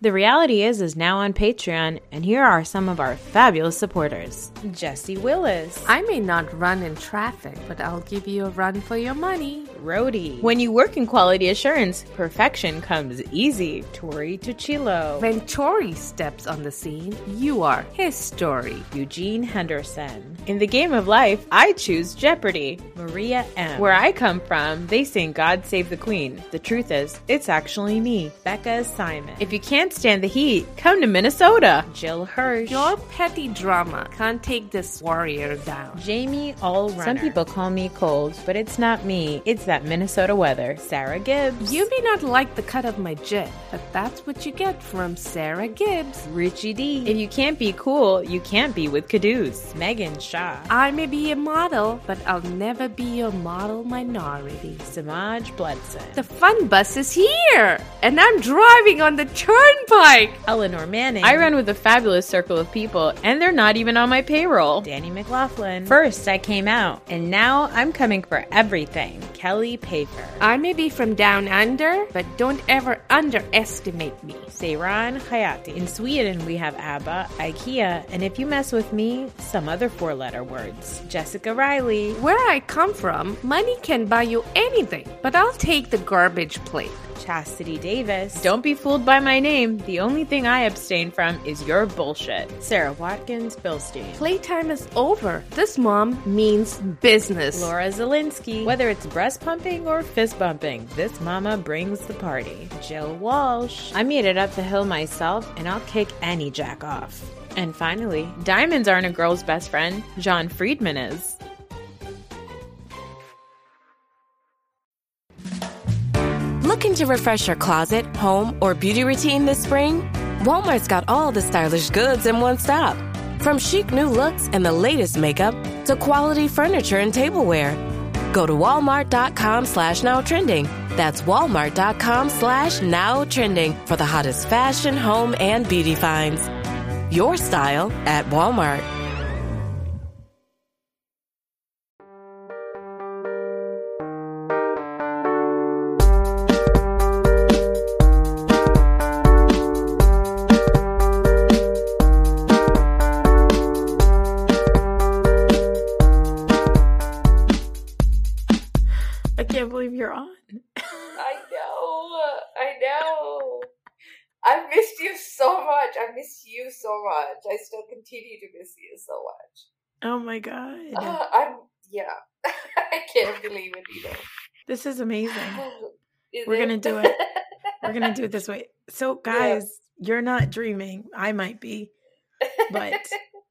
The reality is is now on Patreon, and here are some of our fabulous supporters. Jesse Willis, I may not run in traffic, but I'll give you a run for your money. Rhodey. When you work in quality assurance, perfection comes easy. Tori Tuchilo, When Tori steps on the scene, you are his story. Eugene Henderson. In the game of life, I choose Jeopardy. Maria M. Where I come from, they sing God Save the Queen. The truth is, it's actually me, Becca Simon. If you can't stand the heat, come to Minnesota. Jill Hirsch. Your petty drama can't take this warrior down. Jamie Allrunner. Some people call me cold, but it's not me. It's that Minnesota weather. Sarah Gibbs. You may not like the cut of my jib, but that's what you get from Sarah Gibbs. Richie D. If you can't be cool, you can't be with Caduce. Megan Shaw. I may be a model, but I'll never be your model minority. Samaj Bledson. The fun bus is here, and I'm driving on the turnpike. Eleanor Manning. I run with a fabulous circle of people, and they're not even on my payroll. Danny McLaughlin. First, I came out, and now I'm coming for everything. Kelly Pafer. I may be from down under, but don't ever underestimate me. Seiran Hayati. In Sweden, we have ABBA, IKEA, and if you mess with me, some other four letter words. Jessica Riley. Where I come from, money can buy you anything, but I'll take the garbage plate. Chastity Davis. Don't be fooled by my name. The only thing I abstain from is your bullshit. Sarah Watkins Bilstein. Playtime is over. This mom means business. Laura Zelinsky. Whether it's breast pumping or fist bumping, this mama brings the party. Jill Walsh. I made it up the hill myself, and I'll kick any jack off. And finally, diamonds aren't a girl's best friend. John Friedman is. To refresh your closet, home, or beauty routine this spring? Walmart's got all the stylish goods in one stop. From chic new looks and the latest makeup to quality furniture and tableware. Go to walmart.com slash now trending. That's walmart.com slash now trending for the hottest fashion, home, and beauty finds. Your style at Walmart. Much. I still continue to miss you so much. Oh my god. Uh, I'm yeah. I can't believe it either. This is amazing. Is We're gonna do it. We're gonna do it this way. So, guys, you're not dreaming. I might be, but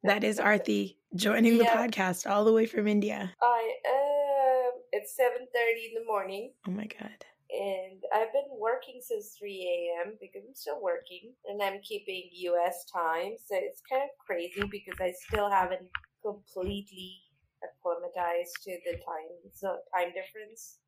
that is Aarti joining the podcast all the way from India. I am. It's seven thirty in the morning, Oh my god. And I've been working since three a.m. because I'm still working, and I'm keeping U.S. time. So it's kind of crazy because I still haven't completely acclimatized to the time so time difference.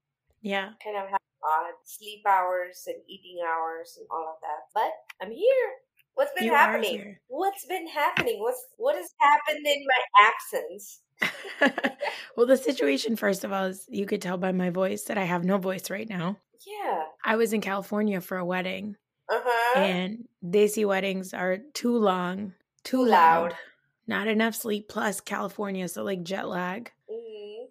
Yeah. kind of have odd sleep hours and eating hours and all of that. But I'm here. What's been You happening? What's been happening? What's what has happened in my absence? well, the situation, first of all, is you could tell by my voice that I have no voice right now. Yeah. I was in California for a wedding, Uh huh. and Desi weddings are too long, too, Too loud. loud. not enough sleep, plus California, so like jet lag.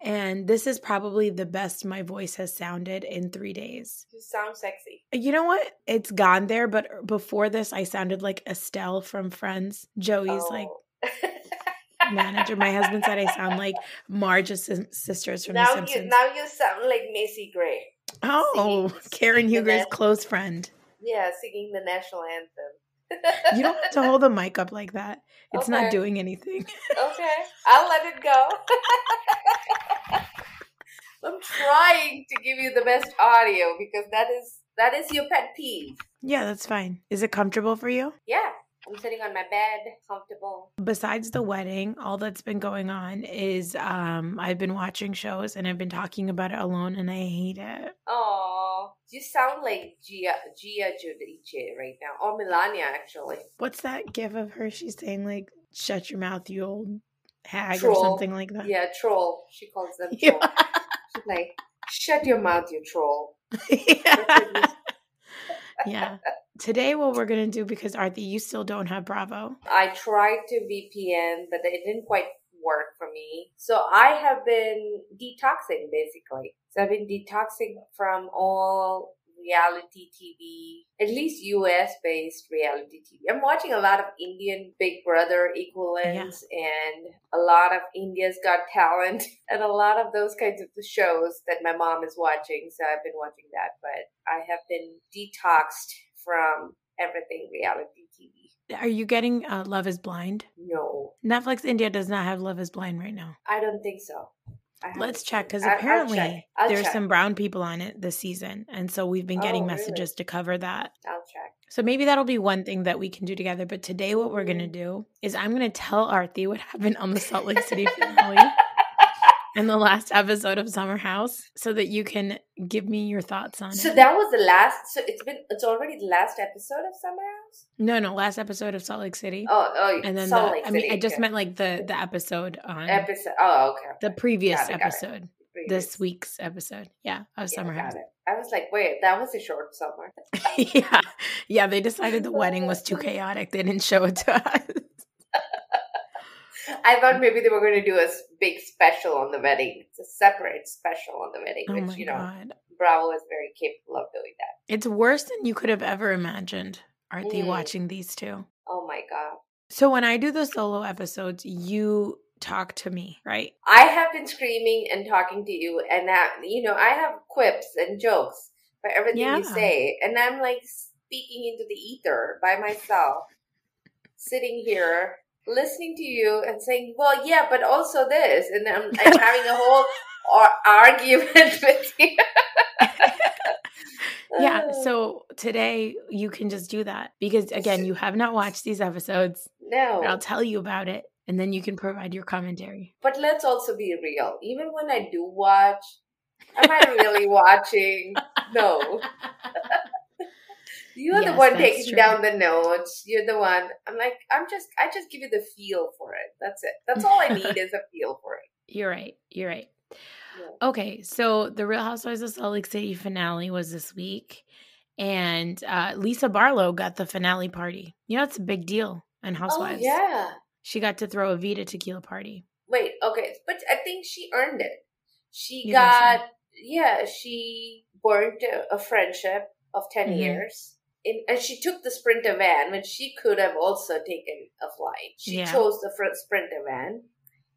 And this is probably the best my voice has sounded in three days. You sound sexy. You know what? It's gone there, but before this, I sounded like Estelle from Friends. Joey's like Oh. manager. My husband said I sound like Marge's sis- sisters from The Simpsons. you now you sound like Macy Gray. oh, singing- Karen singing Huger's close friend. Yeah, singing the national anthem. You don't have to hold the mic up like that. It's not doing anything. Okay, I'll let it go. I'm trying to give you the best audio because that is that is your pet peeve. yeah, that's fine. Is it comfortable for you? Yeah, I'm sitting on my bed, comfortable. Besides the wedding, all that's been going on is um I've been watching shows and I've been talking about it alone and I hate it. Oh, you sound like Gia Gia Giudice right now, or Melania actually. What's that gif of her? She's saying like "Shut your mouth, you old hag" Troll. or something like that. Yeah, troll. She calls them Yeah. She's like, "Shut your mouth, you troll." yeah. yeah. Today, what we're gonna do because Aarti, you still don't have Bravo. I tried to VPN, but it didn't quite work for me. So I have been detoxing basically. So I've been detoxing from all reality TV, at least US based reality TV. I'm watching a lot of Indian Big Brother equivalents and a lot of India's Got Talent and a lot of those kinds of shows that my mom is watching. So I've been watching that, but I have been detoxed from everything reality. Are you getting uh, Love Is Blind? No, Netflix India does not have Love Is Blind right now. I don't think so. Let's check because I'll apparently check. I'll there's check. some brown people on it this season, and so we've been getting Oh, really? messages to cover that. I'll check. So maybe that'll be one thing that we can do together. But today, what we're gonna do is I'm gonna tell Aarti what happened on the Salt Lake City finale and the last episode of Summer House, so that you can give me your thoughts on So it. that was the last. So it's been. It's already the last episode of Summer House. no, no, last episode of Salt Lake City, Oh, oh, and then Salt the, Lake I mean, City, I just okay. meant like the the episode on episode. Oh, okay. the previous Got it, got it. episode, Previous. this week's episode, yeah, of Yeah, Summer House. I was like, wait, that was a short summer. yeah, yeah. They decided the wedding was too chaotic. They didn't show it to us. I thought maybe they were going to do a big special on the wedding. It's a separate special on the wedding, Oh which you know, god, Bravo is very capable of doing that. it's worse than you could have ever imagined. Aarti Mm. watching these two. Oh my god. So when I do the solo episodes, you talk to me, right? I have been screaming and talking to you, and that you know, I have quips and jokes for everything Yeah. you say, and I'm like speaking into the ether by myself, sitting here listening to you and saying, "Well, yeah, but also this," and I'm, I'm having a whole ar- argument with you. Yeah. So today you can just do that because again, you have not watched these episodes. no, I'll tell you about it, and then you can provide your commentary. But let's also be real. Even when I do watch, am I really watching? No. You're the one taking true. down the notes. You're the one. I'm like, I'm just, I just give you the feel for it. That's it. That's all I need is a feel for it. You're right. You're right. Yeah. Okay, so the Real Housewives of Salt Lake City finale was this week, and uh, Lisa Barlow got the finale party. You know, it's a big deal in Housewives. Oh yeah. She got to throw a Vida tequila party. Wait. Okay. But I think she earned it. She You think so? got. Yeah. She burnt a, a friendship of 10 Mhm. years. In, and she took the Sprinter van when she could have also taken a flight. She Yeah. chose the fr- Sprinter van.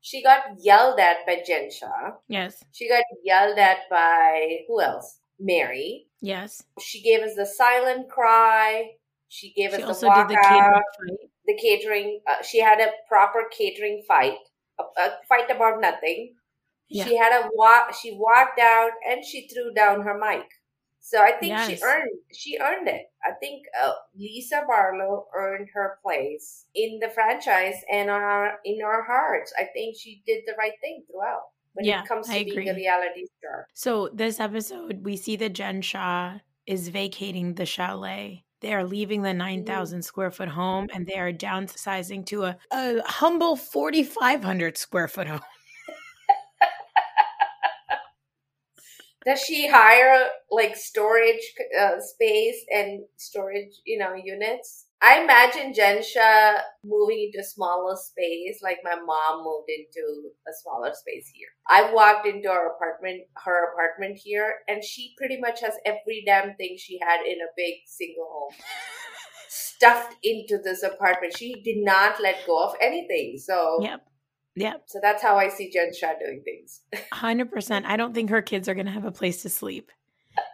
She got yelled at by Jen Shah. Yes, She got yelled at by who else? Mary. yes. She gave us the silent cry. She gave She us also the did walk the the catering. Uh, she had a proper catering fight, a, a fight about nothing. Yeah. She had a walk. She walked out and she threw down her mic. So I think Yes. she earned. She earned it. I think uh, Lisa Barlow earned her place in the franchise and on our, in our hearts. I think she did the right thing throughout when Yeah, it comes to I being a reality star. So this episode, we see that Jen Shah is vacating the chalet. They are leaving the 9,000 square foot home and they are downsizing to a, a humble 4,500 square foot home. Does she hire like storage uh, space and storage, you know, units? I imagine Jen Shah moving into a smaller space, like my mom moved into a smaller space here. I walked into her apartment, her apartment here, and she pretty much has every damn thing she had in a big single home stuffed into this apartment. She did not let go of anything. So, Yep. Yep. so that's how I see Jen Shah doing things. 100%. I don't think her kids are going to have a place to sleep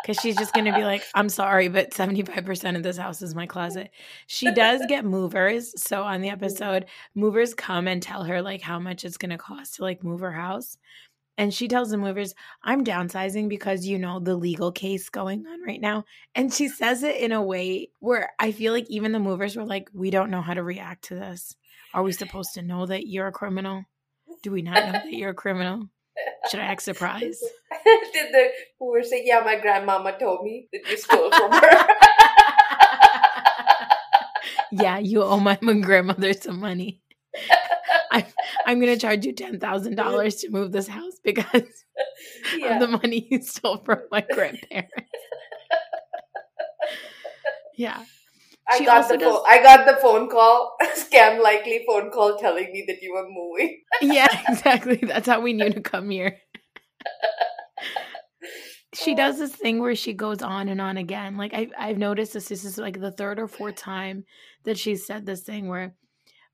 because she's just going to be like, I'm sorry, but 75% of this house is my closet. She does get movers. So on the mm-hmm. episode, movers come and tell her like how much it's going to cost to like move her house. And she tells the movers, I'm downsizing because, you know, the legal case going on right now. And she says it in a way where I feel like even the movers were like, we don't know how to react to this. Are we supposed to know that you're a criminal? Do we not know that you're a criminal? Should I act surprised? Did the movers say, Yeah, my grandmama told me that you stole from her? yeah, you owe my grandmother some money. I'm, I'm going to charge you $10,000 to move this house because Yeah. of the money you stole from my grandparents. yeah. I She got the phone. I got the phone call, scam likely phone call telling me that you were moving. Yeah, exactly. That's how we knew to come here. She does this thing where she goes on and on again. Like I I've noticed this this is like the third or fourth time that she said this thing where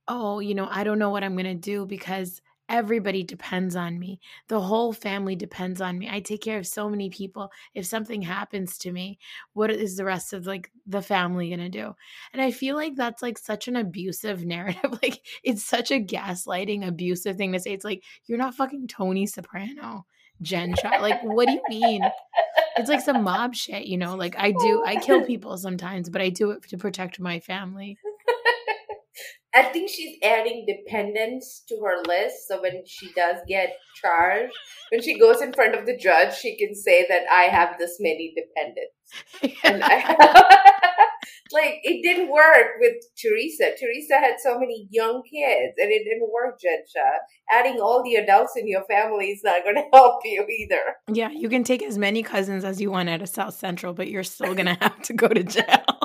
oh, you know, I don't know what I'm going to do because everybody depends on me. The whole family depends on me. I take care of so many people. If something happens to me, what is the rest of like the family going to do? And I feel like that's like such an abusive narrative. like it's such a gaslighting abusive thing to say. It's like you're not fucking Tony Soprano. Jen Shah. Like, what do you mean? It's like some mob shit, you know? Like, I do, I kill people sometimes, but I do it to protect my family. I think she's adding dependents to her list. So when she does get charged, when she goes in front of the judge, she can say that I have this many dependents. And I, like it didn't work with Teresa. Teresa had so many young kids, and it didn't work. Jen Shah, adding all the adults in your family is not going to help you either. Yeah, you can take as many cousins as you want out of South Central, but you're still going to have to go to jail.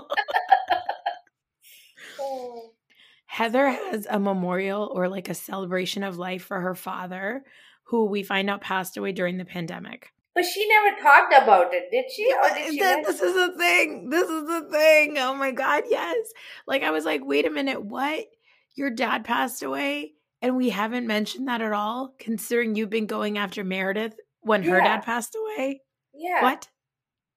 Heather has a memorial or like a celebration of life for her father, who we find out passed away during the pandemic. But she never talked about it, did she? Did she Th- this is the thing. This is the thing. Oh my God, yes. Like, I was like, wait a minute, what? Your dad passed away and we haven't mentioned that at all, considering you've been going after Meredith when her dad passed away? yeah. What?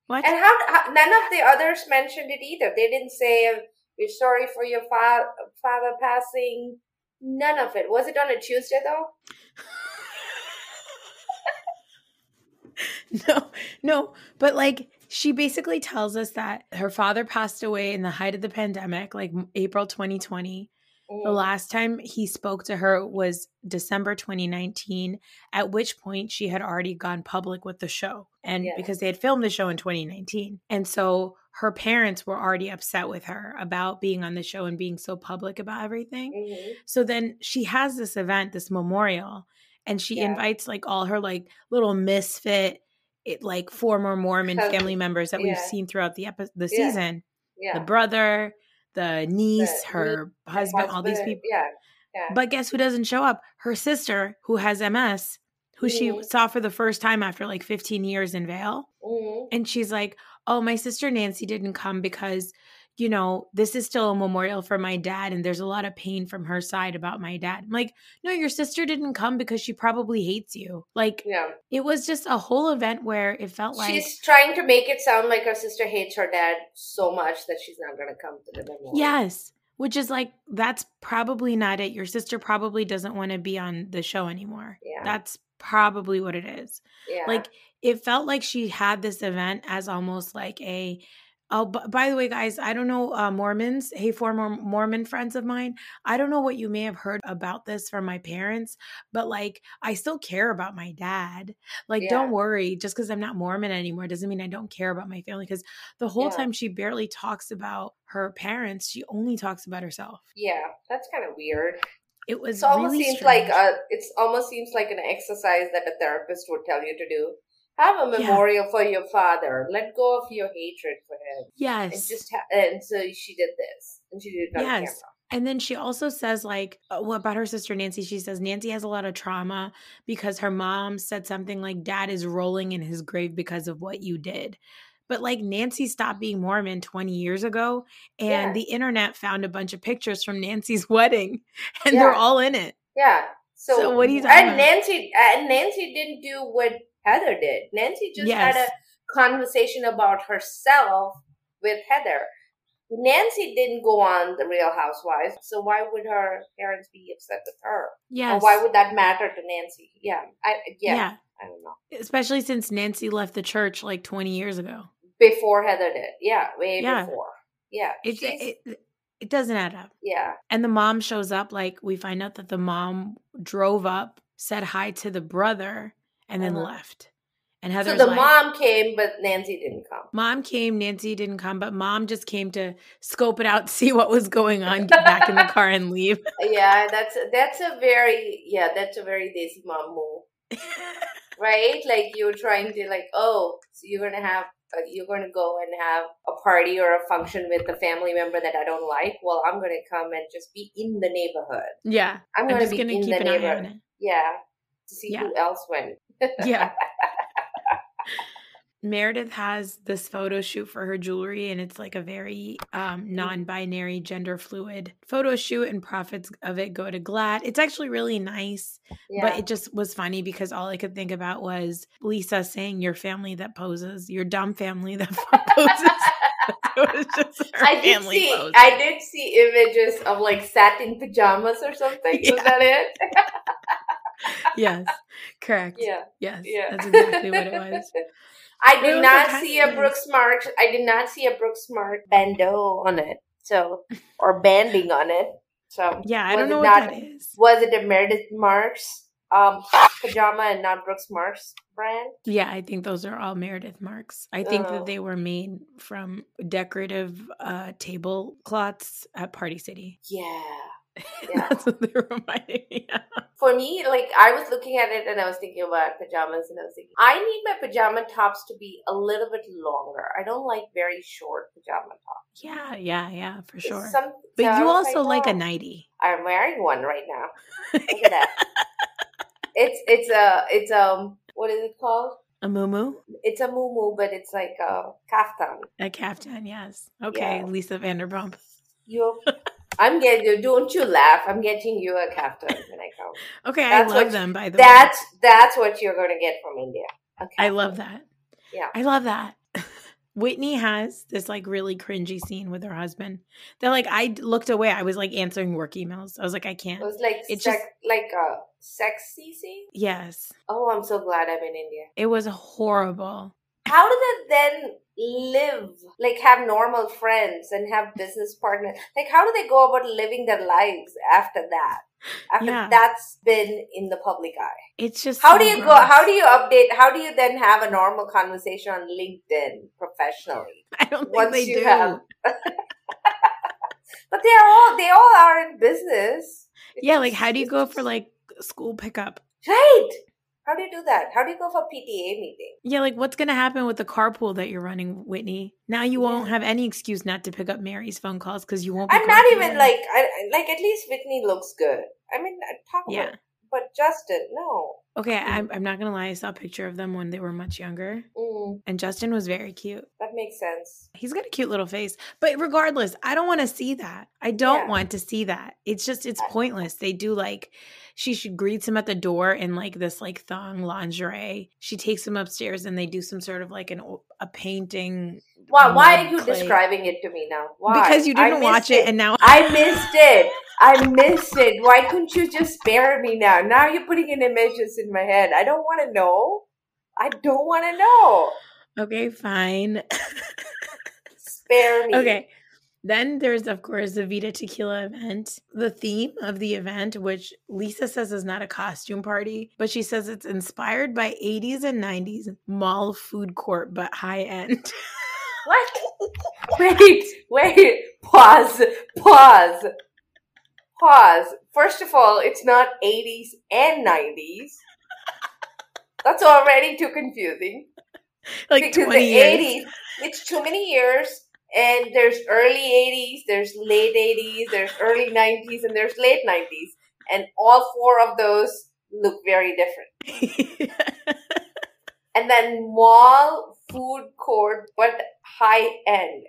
What? And how, how none of the others mentioned it either. They didn't say we're sorry for your fa- father passing. None of it. Was it on a Tuesday though? no, no, but like she basically tells us that her father passed away in the height of the pandemic, like April 2020. The Mm. last time he spoke to her was December 2019, at which point she had already gone public with the show. And Yeah. because they had filmed the show in 2019. And so her parents were already upset with her about being on the show and being so public about everything. Mhm. So then she has this event, this memorial, and she Yeah. invites like all her like little misfit, it, like former Mormon Cousin- family members that we've seen throughout the epi- the Yeah. season. Yeah. The brother, the niece, The her niece, husband, all these people. Yeah. Yeah. But guess who doesn't show up? Her sister, who has MS, who she Mhm. saw for the first time after like 15 years in Vail. Mhm. And she's like, Oh, my sister Nancy didn't come because, you know, this is still a memorial for my dad. And there's a lot of pain from her side about my dad. I'm like, No, your sister didn't come because she probably hates you. Like, Yeah. it was just a whole event where it felt like, she's trying to make it sound like her sister hates her dad so much that she's not going to come to the memorial. Yes. Which is like, that's probably not it. Your sister probably doesn't want to be on the show anymore. Yeah. That's probably what it is. Yeah. Like, it felt like she had this event as almost like a, oh, b- by the way, guys, I don't know, uh, Mormons, hey, former Mormon friends of mine, I don't know what you may have heard about this from my parents, but like, I still care about my dad. Like, don't worry, just because I'm not Mormon anymore doesn't mean I don't care about my family. Because the whole Yeah. time she barely talks about her parents, she only talks about herself. yeah. That's kind of weird. It was It almost really seems strange. like a, it's almost seems like an exercise that a therapist would tell you to do. Have a Yeah. memorial for your father. Let go of your hatred for him. And yes. just ha- and so she did this, and she did it on Yes. camera. And then she also says, like, uh, well, about her sister Nancy, she says Nancy has a lot of trauma because her mom said something like, Dad is rolling in his grave because of what you did. But like Nancy stopped being Mormon 20 years ago, and Yeah. the internet found a bunch of pictures from Nancy's wedding, and they're all in it. Yeah. So, So what are you and about? Nancy and Nancy didn't do what Heather did. Nancy just had a conversation about herself with Heather. Nancy didn't go on the Real Housewives, so why would her parents be upset with her? Yes. Or why would that matter to Nancy? Yeah, I yeah, yeah. I don't know. Especially since Nancy left the church like 20 years ago. Before Heather did. Yeah, way Yeah. before. Yeah. It, it it doesn't add up. yeah. And the mom shows up like we find out that the mom drove up, said hi to the brother, and then Uh-huh. left. And So the like, mom came, but Nancy didn't come. Mom came, Nancy didn't come, but mom just came to scope it out, see what was going on, get back in the car and leave. Yeah, that's that's a very yeah, that's a very Desi mom move, right? Like you're trying to like, oh, so you're gonna have uh, you're gonna go and have a party or a function with a family member that I don't like. Well, I'm gonna come and just be in the neighborhood. yeah. I'm gonna just be in the an eye on neighborhood. Yeah, to see Yeah. who else went. Yeah. Meredith has this photo shoot for her jewelry, and it's like a very um, non binary, gender fluid photo shoot, and profits of it go to GLAAD. It's actually really nice, Yeah. but it just was funny because all I could think about was Lisa saying, Your family that poses, your dumb family that poses. it was just her I did see. I did see images of like satin pajamas or something. Yeah. Was that it? Yes, correct. yeah. Yes, Yeah. that's exactly what it was. I did was, not see a. Brooks mark. I did not see a Brooks Mark bandeau on it. So or banding on it. So Yeah, I don't know it what not- that is. Was it a Meredith Marks um pajama and not Brooks Marks brand? Yeah, I think those are all Meredith marks. I think Oh. that they were made from decorative uh tablecloths at Party City. Yeah. Yeah. That's what they reminded me of. For me, like I was looking at it and I was thinking about pajamas and I was thinking I need my pajama tops to be a little bit longer. I don't like very short pajama tops. Yeah, yeah, yeah, for sure. some- but you also like a oh, nightie. I'm wearing one right now. Look at that. it's it's a it's um what is it called? A muumuu, It's a muumuu, but it's like a kaftan. a kaftan, yes. Okay, Yeah. Lisa Vanderpump. You, I'm getting you. Don't you laugh? I'm getting you a kaftan when I come. Okay, That's I love them by the way. That's that's what you're gonna get from India. A way. I love that. Yeah. I love that. Whitney has this like really cringy scene with her husband. That like I looked away. I was like answering work emails. I was like, I can't. It was like it's sec- just- like a sexy scene. Yes. Oh, I'm so glad I'm in India. It was horrible. How do they then live? Like have normal friends and have business partners? Like how do they go about living their lives after that? After Yeah. that's been in the public eye. It's just How so do you go? How do you update? How do you then have a normal conversation on LinkedIn professionally? I don't think once they you do. have- But they are all they all are in business. Yeah, like how do you go for like school pickup? right? How do you do that? How do you go for PTA meeting? Yeah, like what's gonna happen with the carpool that you're running, Whitney? Now you won't have any excuse not to pick up Mary's phone calls because you won't. Be I'm not even like I I- like at least Whitney looks good. I mean, talk Yeah. about, but Justin, no. Okay, I'm, I'm not gonna lie. I saw a picture of them when they were much younger, Mm, and Justin was very cute. that makes sense. He's got a cute little face. But regardless, I don't want to see that. I don't Yeah. want to see that. It's just it's pointless. They do like she should greets him at the door in like this like thong lingerie. She takes him upstairs and they do some sort of like an a painting. Why? Why are you describing it to me now? Why? Because you didn't watch missed it, and now I missed it. I missed it. Why couldn't you just spare me now? Now you're putting in images in my head. I don't want to know. I don't want to know. Okay, fine. Spare me. okay. Then there's, of course, the Vida Tequila event. The theme of the event, which Lisa says is not a costume party, but she says it's inspired by 80s and 90s mall food court, but high end. What? Wait, wait. Pause. Pause. Pause. First of all, it's not 80s and 90s. That's already too confusing. like because 20 the years. 80s, it's too many years. And there's early 80s, there's late 80s, there's early 90s, and there's late 90s. And all four of those look very different. And then mall food court, but high end.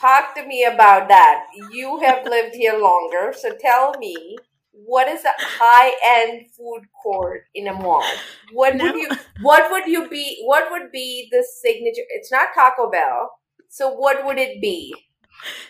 Talk to me about that. You have lived here longer, so tell me what is a high end food court in a mall? What would you what would you be what would be the signature it's not Taco Bell. So what would it be?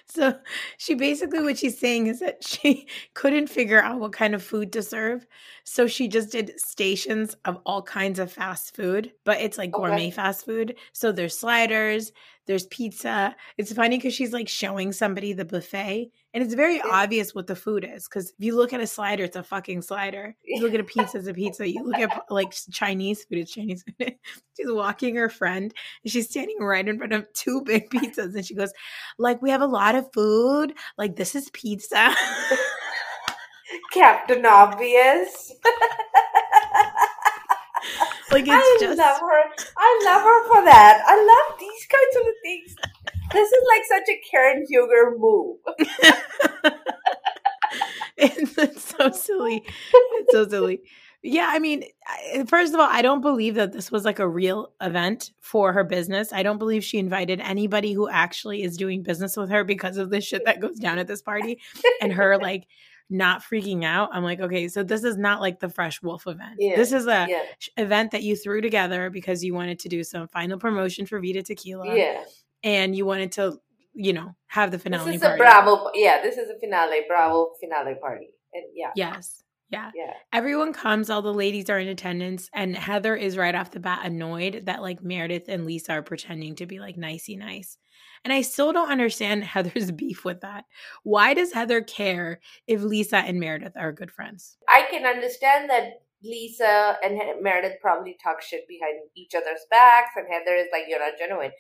So she basically what she's saying is that she couldn't figure out what kind of food to serve. So she just did stations of all kinds of fast food, but it's like gourmet Okay. fast food. So there's sliders, there's pizza. It's funny because she's like showing somebody the buffet, and it's very Yeah. obvious what the food is. Because if you look at a slider, it's a fucking slider. You look at a pizza, it's a pizza. You look at like Chinese food, it's Chinese food. she's walking her friend, and she's standing right in front of two big pizzas, and she goes, "Like we have a lot of food. Like this is pizza." Captain Obvious. Like it's I just love her. I love her for that. I love these kinds of things. This is like such a Karen Huger move. it's, it's so silly. It's so silly. Yeah, I mean, first of all, I don't believe that this was like a real event for her business. I don't believe she invited anybody who actually is doing business with her because of the shit that goes down at this party and her like not freaking out. I'm like, okay, so this is not like the Fresh Wolf event. Yeah, This is a Yeah, event that you threw together because you wanted to do some final promotion for Vida Tequila yeah. and you wanted to, you know, have the finale. This is party. a Bravo. Yeah, this is a finale. Bravo finale party. And yeah, Yes. Yeah. yeah. Everyone comes, all the ladies are in attendance, and Heather is right off the bat annoyed that like Meredith and Lisa are pretending to be like nicey nice. And I still don't understand Heather's beef with that. Why does Heather care if Lisa and Meredith are good friends? I can understand that Lisa and Meredith probably talk shit behind each other's backs, and Heather is like, "You're not genuine."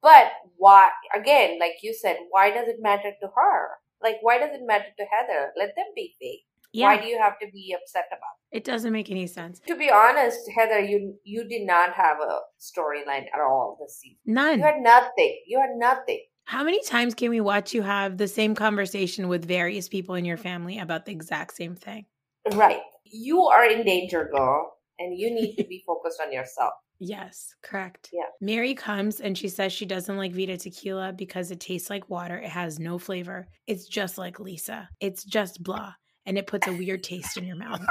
But why? Again, like you said, why does it matter to her? Like, why does it matter to Heather? Let them be fake. Why do you have to be upset about? it It doesn't make any sense. To be honest, Heather, you you did not have a storyline at all this season. None. You had nothing. You had nothing. How many times can we watch you have the same conversation with various people in your family about the exact same thing? Right. You are in danger, girl, and you need to be focused on yourself. Yes, correct. Yeah. Mary comes and she says she doesn't like Vida tequila because it tastes like water. It has no flavor. It's just like Lisa. It's just blah. And it puts a weird taste in your mouth.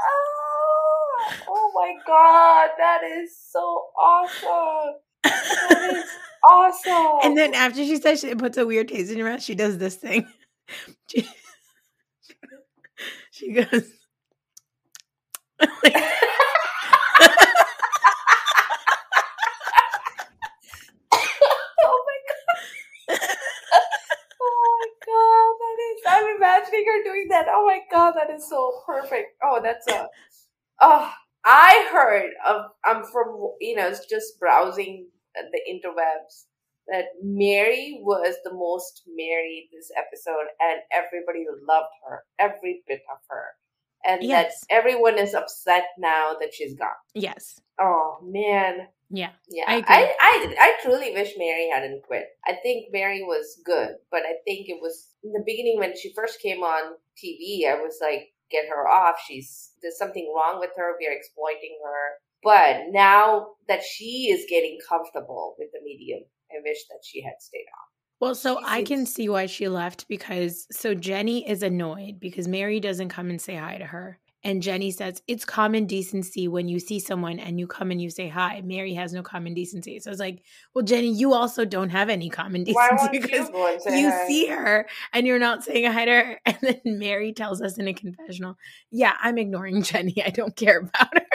oh, oh my god, that is so awesome. That is awesome. and then after she says it puts a weird taste in your mouth, she does this thing. She, she goes, like, oh my god. oh my god, that is I'm imagining that. Oh my god, that is so perfect. Oh, that's a oh I heard of I'm from you know, it's just browsing the interwebs that Mary was the most married this episode and everybody loved her, every bit of her. And Yes. that everyone is upset now that she's gone. yes. Oh man. Yeah. Yeah, I I. I, I, truly wish Mary hadn't quit. I think Mary was good, but I think it was in the beginning when she first came on TV. I was like, get her off. She's there's something wrong with her. We are exploiting her. But now that she is getting comfortable with the medium, I wish that she had stayed on. Well, so She I can see why she left because so Jenny is annoyed because Mary doesn't come and say hi to her. And Jenny says, It's common decency when you see someone and you come and you say hi. Mary has no common decency. So it's like, Well, Jenny, you also don't have any common decency because you go and say you see her and you're not saying hi to her. And then Mary tells us in a confessional, Yeah, I'm ignoring Jenny. I don't care about her.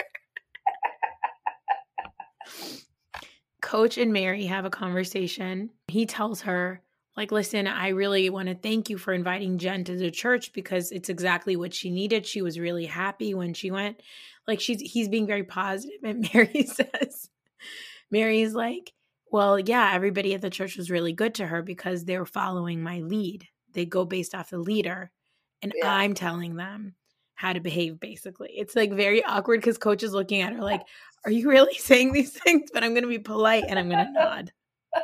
Coach and Mary have a conversation. He tells her, like, listen, I really want to thank you for inviting Jen to the church because it's exactly what she needed. She was really happy when she went. Like she's he's being very positive. And Mary says, Mary's like, Well, yeah, everybody at the church was really good to her because they were following my lead. They go based off the leader. And Yeah. I'm telling them how to behave, basically. It's like very awkward because coach is looking at her like, Are you really saying these things? But I'm gonna be polite and I'm gonna nod.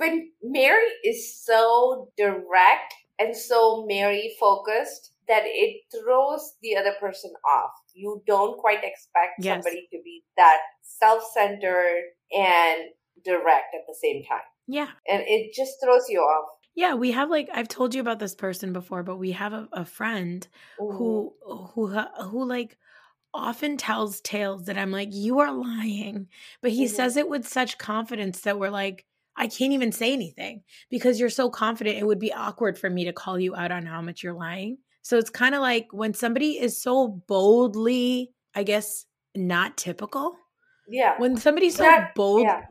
when Mary is so direct and so Mary focused that it throws the other person off. You don't quite expect Yes. somebody to be that self centered and direct at the same time. Yeah. And it just throws you off. Yeah, we have like I've told you about this person before, but we have a, a friend who who who like often tells tales that I'm like, you are lying. But he Mhm. says it with such confidence that we're like, I can't even say anything because you're so confident it would be awkward for me to call you out on how much you're lying. So it's kind of like when somebody is so boldly, I guess, not typical. Yeah. When somebody's so Not- bold, yeah.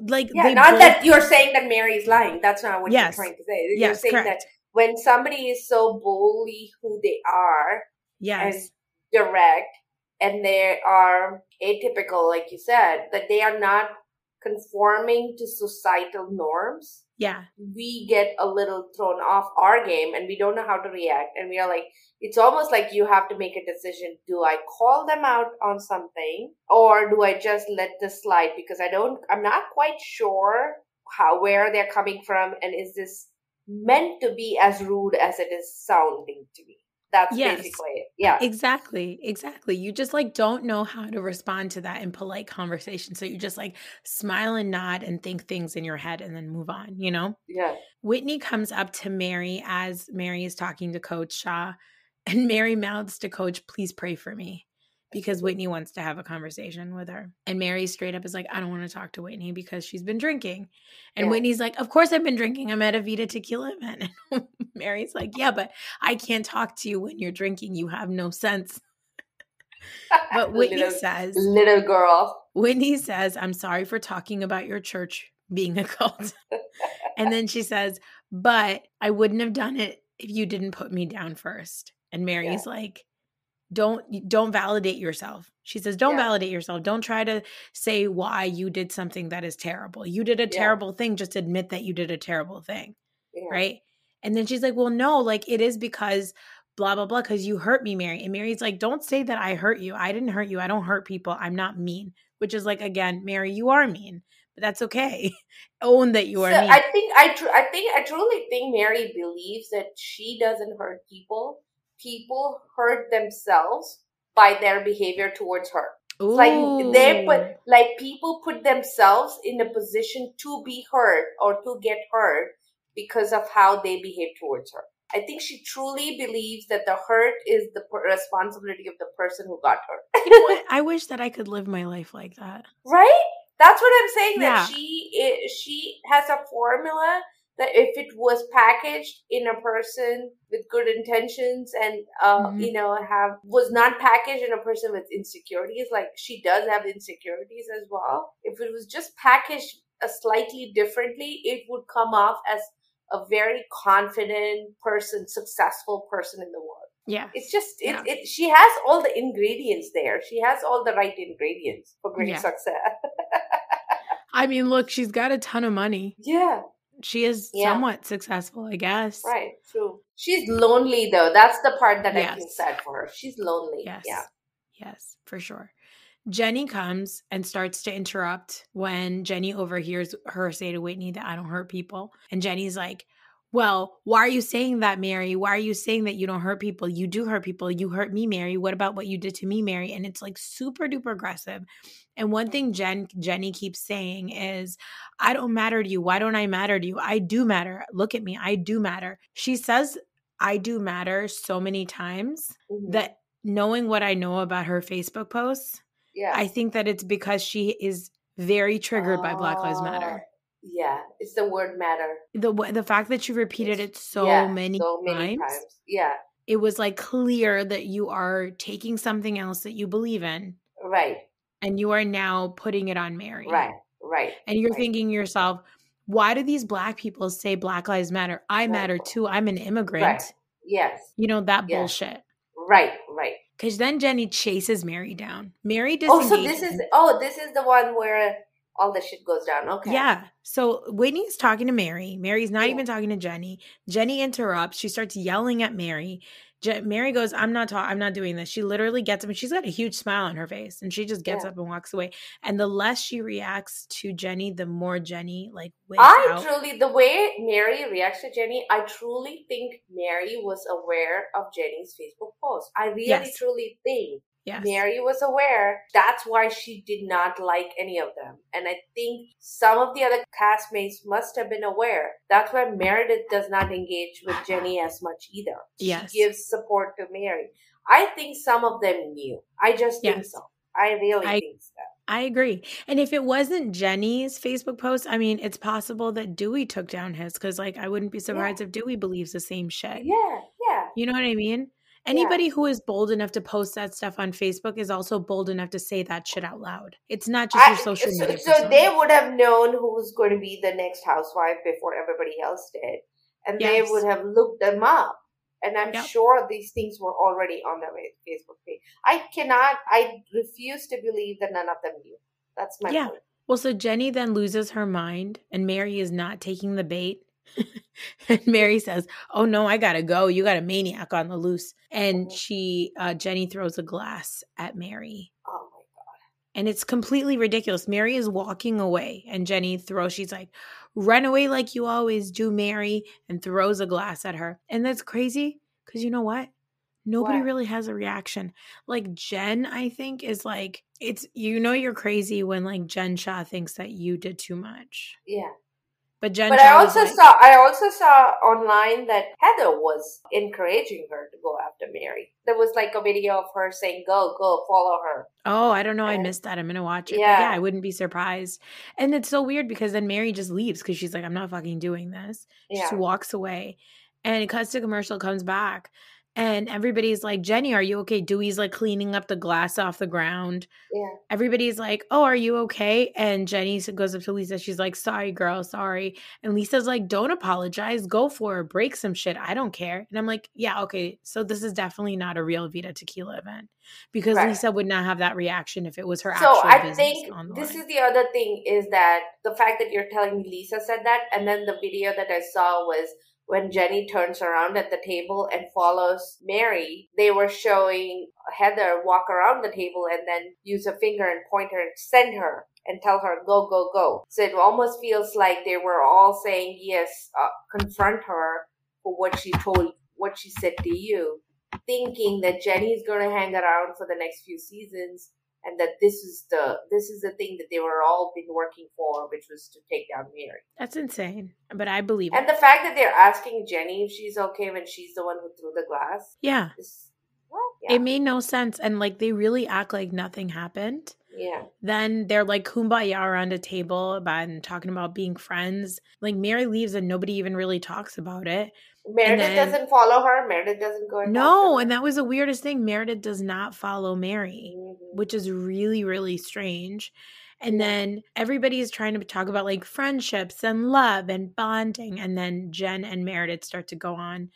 like Yeah, not bold- that you're saying that Mary is lying. That's not what Yes. you're trying to say. You're saying correct. that when somebody is so boldly who they are yes, and direct and they are atypical, like you said, that they are not conforming to societal norms, yeah, we get a little thrown off our game and we don't know how to react. And we are like, it's almost like you have to make a decision. Do I call them out on something or do I just let this slide? Because I don't, I'm not quite sure how, where they're coming from. And is this meant to be as rude as it is sounding to me? That's Yes. basically it. Yeah. exactly, exactly. You just like don't know how to respond to that in polite conversation. So you just like smile and nod and think things in your head and then move on, you know? Yeah. Whitney comes up to Mary as Mary is talking to Coach Shah, and Mary mouths to Coach, please pray for me. Because Whitney wants to have a conversation with her. And Mary straight up is like, I don't want to talk to Whitney because she's been drinking. And Yeah. Whitney's like, Of course I've been drinking. I'm at a Vida tequila event. And Mary's like, Yeah, but I can't talk to you when you're drinking. You have no sense. But Whitney little, says, little girl. Whitney says, I'm sorry for talking about your church being a cult. and then she says, But I wouldn't have done it if you didn't put me down first. And Mary's like, don't don't validate yourself. She says, Don't Yeah. validate yourself. Don't try to say why you did something that is terrible. You did a Yeah. terrible thing. Just admit that you did a terrible thing. Yeah. Right. And then she's like, Well, no, like it is because blah, blah, blah, because you hurt me, Mary. And Mary's like, Don't say that I hurt you. I didn't hurt you. I don't hurt people. I'm not mean. Which is like, again, Mary, you are mean, but that's okay. Own that you are So mean. I think I tr- I think I truly think Mary believes that she doesn't hurt people. People hurt themselves by their behavior towards her. It's like they put like people put themselves in a position to be hurt or to get hurt because of how they behave towards her. I think she truly believes that the hurt is the responsibility of the person who got. You know? I wish that I could live my life like that. right? That's what I'm saying. That Yeah. she i- she has a formula that if it was packaged in a person with good intentions and uh, Mhm. you know have was not packaged in a person with insecurities, like she does have insecurities as well. If it was just packaged a slightly differently, it would come off as a very confident person, successful person in the world. Yeah. It's just it, Yeah. it she has all the ingredients there. She has all the right ingredients for great Yeah. success. I mean, look, she's got a ton of money. yeah, She is Yeah. somewhat successful, I guess. right, true. She's lonely though. That's the part that I feel sad for her. She's lonely. Yes. Yeah. Yes, for sure. Jenny comes and starts to interrupt when Jenny overhears her say to Whitney that I don't hurt people. And Jenny's like, Well, why are you saying that, Mary? Why are you saying that you don't hurt people? You do hurt people. You hurt me, Mary. What about what you did to me, Mary? And it's like super duper aggressive. And one thing Jen Jenny keeps saying is, I don't matter to you. Why don't I matter to you? I do matter. Look at me. I do matter. She says I do matter so many times Mhm. that knowing what I know about her Facebook posts, yeah. I think that it's because she is very triggered by Black Lives Matter. Yeah, it's the word matter. The the fact that you repeated it so Yeah, many, so many times, times. Yeah, it was like clear that you are taking something else that you believe in right, and you are now putting it on Mary. right, right. And you're right. thinking to yourself, why do these black people say Black Lives Matter? I Right. matter too. I'm an immigrant. Right. Yes, You know, that Yeah. bullshit. right, right. Because then Jenny chases Mary down. Mary does. Oh, so this is oh, this is the one where all the shit goes down. Okay. Yeah. So Whitney's talking to Mary. Mary's not Yeah. even talking to Jenny. Jenny interrupts. She starts yelling at Mary. Je- Mary goes, "I'm not ta- I'm not doing this." She literally gets up and she's got a huge smile on her face and she just gets Yeah. up and walks away. And the less she reacts to Jenny, the more Jenny like I out. truly, the way Mary reacts to Jenny, I truly think Mary was aware of Jenny's Facebook post. I really, Yes. truly think yes. Mary was aware. That's why she did not like any of them. And I think some of the other castmates must have been aware. That's why Meredith does not engage with Jenny as much either. Yes. She gives support to Mary. I think some of them knew. I just think so. I really I- think so. I agree. And if it wasn't Jenny's Facebook post, I mean, it's possible that Duy took down his because, like, I wouldn't be surprised if Duy believes the same shit. Yeah, yeah. You know what I mean? Anybody who is bold enough to post that stuff on Facebook is also bold enough to say that shit out loud. It's not just your I- social so, media. so persona. they would have known who was going to be the next housewife before everybody else did, and they would have looked them up. And I'm Yep. sure these things were already on their Facebook page. I cannot. I refuse to believe that none of them knew. That's my Yeah. point. Well, so Jenny then loses her mind, and Mary is not taking the bait. and Mary says, "Oh no, I gotta go. You got a maniac on the loose." And Mhm. she, uh, Jenny, throws a glass at Mary, Oh my god. and it's completely ridiculous. Mary is walking away, and Jenny throws. She's like, "Run away like you always do, Mary," and throws a glass at her. And that's crazy because you know what? Nobody What? really has a reaction. Like Jen, I think is like it's you know you're crazy when like Jen Shah thinks that you did too much. Yeah. But Jen But I also like, saw I also saw online that Heather was encouraging her to go after Mary. There was like a video of her saying, "Go, go, follow her." Oh, I don't know. I missed that. I'm gonna watch it. Yeah. yeah, I wouldn't be surprised. And it's so weird because then Mary just leaves because she's like, I'm not fucking doing this. She Yeah. just walks away. And it cuts to commercial, comes back, and everybody's like, Jenny, are you okay? Duy's like cleaning up the glass off the ground. Yeah. Everybody's like, Oh, are you okay? And Jenny goes up to Lisa. She's like, Sorry, girl, sorry. And Lisa's like, Don't apologize. Go for it. Break some shit. I don't care. And I'm like, Yeah, okay. So this is definitely not a real Vida Tequila event because Right. Lisa would not have that reaction if it was her So actual I think this line. is the other thing is that the fact that you're telling me Lisa said that, and then the video that I saw was when Jenny turns around at the table and follows Mary. They were showing Heather walk around the table and then use a finger and point her and send her and tell her go go go. So it almost feels like they were all saying yes, uh, confront her for what she told, what she said to you, thinking that Jenny's going to hang around for the next few seasons and that this is the this is the thing that they were all been working for, which was to take down Mary. That's insane. But I believe And it. the fact that they're asking Jenny if she's okay when she's the one who threw the glass yeah. is? Yeah. It made no sense. And like they really act like nothing happened. yeah. Then they're like kumbaya around a table about and talking about being friends. Like Mary leaves and nobody even really talks about it. Meredith then- doesn't follow her. Meredith doesn't go. No, and that was the weirdest thing. Meredith does not follow Mary, Mhm. which is really, really strange. And then everybody is trying to talk about like friendships and love and bonding. And then Jen and Meredith start to go on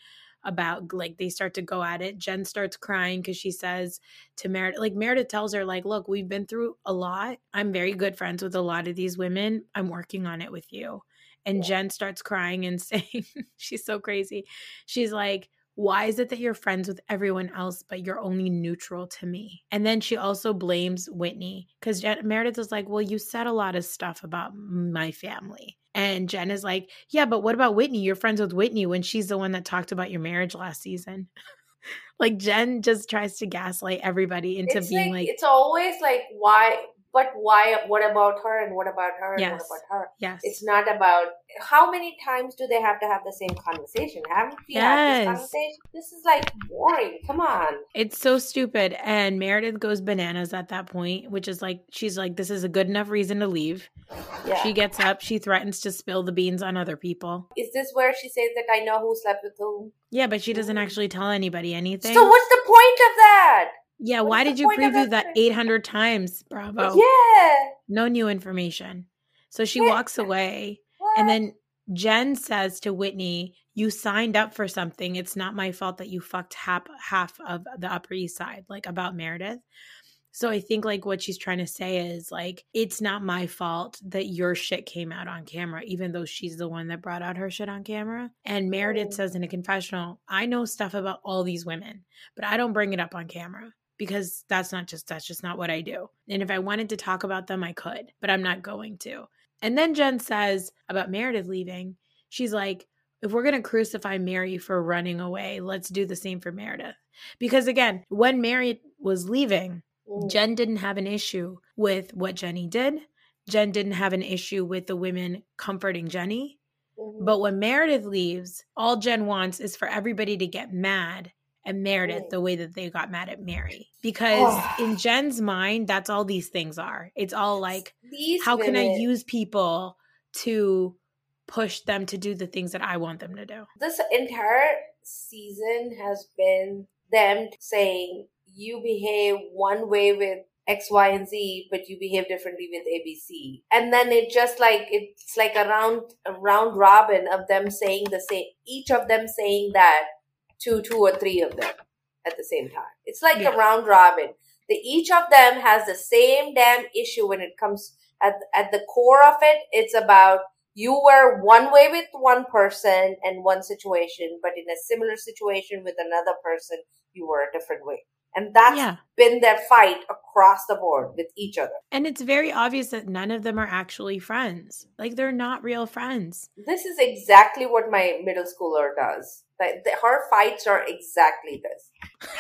about like they start to go at it. Jen starts crying because she says to Meredith, like Meredith tells her, like, look, we've been through a lot. I'm very good friends with a lot of these women. I'm working on it with you. And Yeah. Jen starts crying and saying, she's so crazy. She's like, why is it that you're friends with everyone else, but you're only neutral to me? And then she also blames Whitney because Meredith is like, well, you said a lot of stuff about my family. And Jen is like, yeah, but what about Whitney? You're friends with Whitney when she's the one that talked about your marriage last season. like Jen just tries to gaslight everybody into it's being like, like, it's always like why, but why? What about her and what about her and Yes. what about her? yes. It's not about how many times do they have to have the same conversation? Haven't we had this conversation? This is like boring. Come on. It's so stupid. And Meredith goes bananas at that point, which is like, she's like, this is a good enough reason to leave. Yeah. She gets up, she threatens to spill the beans on other people. is this where she says that I know who slept with whom? Yeah, but she doesn't actually tell anybody anything. So what's the point of that? Yeah, what why did you preview that that 800 times? Bravo. Yeah. No new information. So she Yeah. walks away. What? And then Jen says to Whitney, You signed up for something. It's not my fault that you fucked half, half of the Upper East Side, like about Meredith. So I think like what she's trying to say is like, it's not my fault that your shit came out on camera, even though she's the one that brought out her shit on camera. And Meredith Mm. says in a confessional, I know stuff about all these women, but I don't bring it up on camera because that's not just that's just not what I do. And if I wanted to talk about them, I could, but I'm not going to. And then Jen says about Meredith leaving, she's like, if we're going to crucify Mary for running away, let's do the same for Meredith. Because again, when Mary was leaving, Mm. Jen didn't have an issue with what Jenny did. Jen didn't have an issue with the women comforting Jenny. Mhm. But when Meredith leaves, all Jen wants is for everybody to get mad and Meredith the way that they got mad at Mary. Because in Jen's mind, that's all these things are. It's all like, These how can I use people to push them to do the things that I want them to do? this entire season has been them saying you behave one way with X, Y, and Z, but you behave differently with ABC. And then it just like it's like a round a round robin of them saying the same each of them saying that to two or three of them at the same time. It's like Yeah. a round robin. The each of them has the same damn issue when it comes at at the core of it, it's about you were one way with one person and one situation, but in a similar situation with another person, you were a different way. And that's yeah. been their fight across the board with each other. And it's very obvious that none of them are actually friends. Like they're not real friends. This is exactly what my middle schooler does. Like the, her fights are exactly this.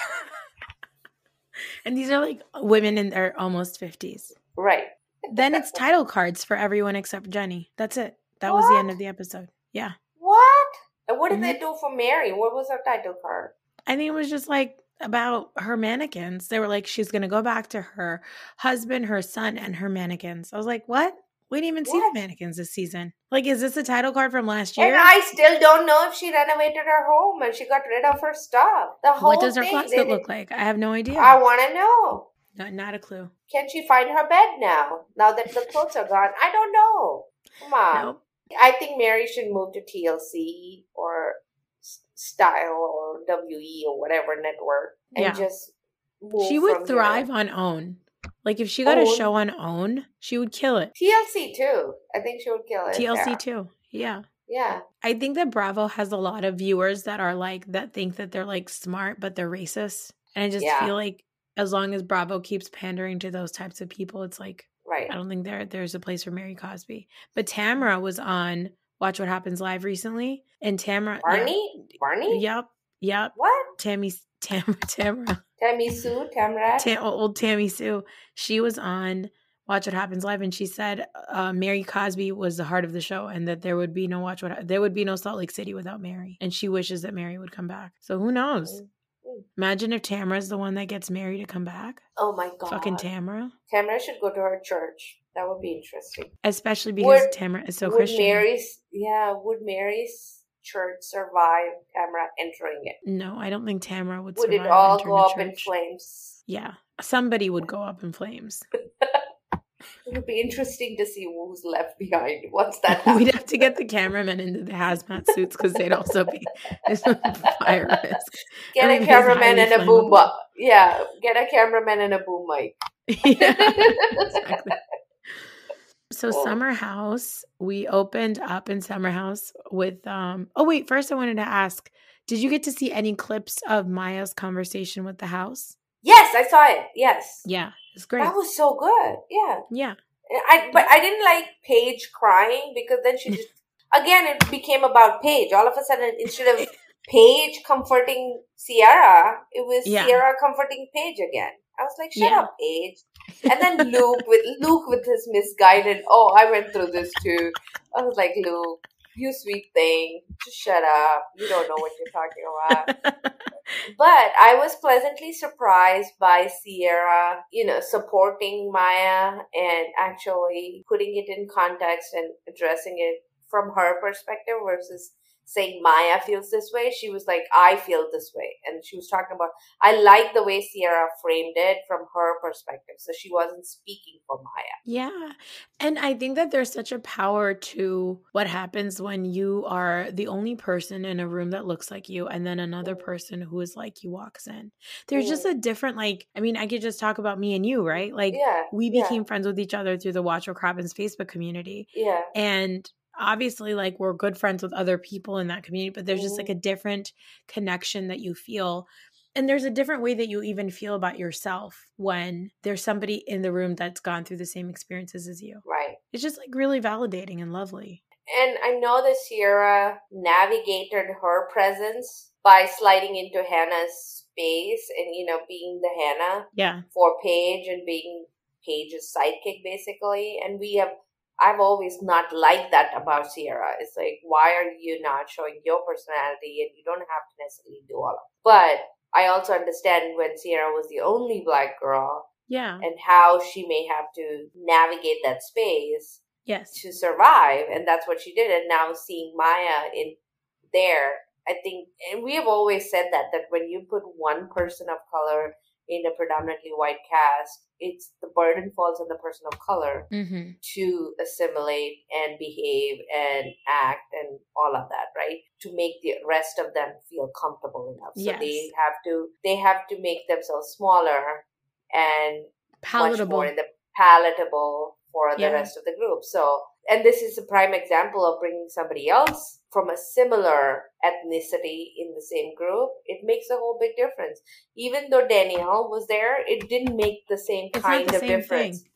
And these are like women in their almost 50s. Right. Then it's title cards for everyone except Jenny. That's it. That was the end of the episode. Yeah. What? And what did Mhm. they do for Mary? What was her title card? I think it was just like about her mannequins. They were like, she's going to go back to her husband, her son, and her mannequins. I was like, what? We didn't even see the mannequins this season. Like, is this a title card from last year? And I still don't know if she renovated her home and she got rid of her stuff. The whole what does her closet look like? I have no idea. I want to know. not, not a clue. Can she find her bed now? Now that the clothes are gone? I don't know. Come on. Nope. I think Mary should move to TLC or Style or WE or whatever network and Yeah. just She would thrive there. on OWN. Like, if she got a show on OWN, she would kill it. TLC too. I think she would kill it. TLC there. too. Yeah. Yeah. I think that Bravo has a lot of viewers that are like that think that they're like smart but they're racist. And I just Yeah. feel like as long as Bravo keeps pandering to those types of people, it's like Right. I don't think there there's a place for Mary Cosby. But Tamara was on Watch What Happens Live recently, and Tamara Barney? Barney? Yep, yep. What? Tammy Tam Tamara Tammy Sue? Tamra? Tam, old Tammy Sue. She was on Watch What Happens Live, and she said uh, Mary Cosby was the heart of the show, and that there would be no Watch What Ha- there would be no Salt Lake City without Mary, and she wishes that Mary would come back. So who knows? Mm. Imagine if Tamara's the one that gets Mary to come back. oh my god. Fucking Tamara, Tamara should go to her church. That would be interesting. especially because Would- Tamara is so would Christian. Mary's yeah, would Mary's church survive Tamara entering it? no, I don't think Tamara would. Would it all go up in flames? Yeah, somebody would go up in flames. It would be interesting to see who's left behind once that We'd have to get the cameramen into the hazmat suits because they'd also be there's fire risk. Get a cameraman and a boom bu- Yeah, get a cameraman and a boom mic. yeah, exactly. So Cool. Summer House, we opened up in Summer House with um oh wait, first I wanted to ask, did you get to see any clips of Mya's conversation with the house? Yes, I saw it. Yes. Yeah, it's great. That was so good. Yeah. yeah. I but I didn't like Paige crying because then she just again it became about Paige. All of a sudden instead of Paige comforting Ciara, it was Yeah. Ciara comforting Paige again. I was like, shut Yeah. up, Paige. And then Luke with Luke with his misguided, oh, I went through this too. I was like, Luke, you sweet thing, just shut up. You don't know what you're talking about. But I was pleasantly surprised by Ciara, you know, supporting Mya and actually putting it in context and addressing it from her perspective versus saying Mya feels this way. She was like, I feel this way. And she was talking about, I like the way Ciara framed it from her perspective. So she wasn't speaking for Mya. Yeah. And I think that there's such a power to what happens when you are the only person in a room that looks like you and then another mm-hmm. person who is like you walks in. There's just mm-hmm. a different, like, I mean, I could just talk about me and you, right? Like, yeah. we yeah, became friends with each other through the Watch What Happens Facebook community. Yeah. And obviously, like, we're good friends with other people in that community, but there's just like mm-hmm. a different connection that you feel. And there's a different way that you even feel about yourself when there's somebody in the room that's gone through the same experiences as you. Right. It's just like really validating and lovely. And I know that Ciara navigated her presence by sliding into Hannah's space and, you know, being the Hannah Yeah. for Paige and being Paige's sidekick, basically. And we have, I've always not liked that about Ciara. It's like, why are you not showing your personality and you don't have to necessarily do all of it. But I also understand when Ciara was the only black girl Yeah. and how she may have to navigate that space Yes. to survive and that's what she did and now seeing mya in there i think and we have always said that that when you put one person of color in a predominantly white cast it's the burden falls on the person of color Mm-hmm. to assimilate and behave and act and all of that right to make the rest of them feel comfortable enough so Yes. they have to they have to make themselves smaller and Palatable. in the palatable for the rest of the group. So, and this is a prime example of bringing somebody else from a similar ethnicity in the same group. It makes a whole big difference. Even though Danielle was there, it didn't make the same It's kind the of same difference. thing.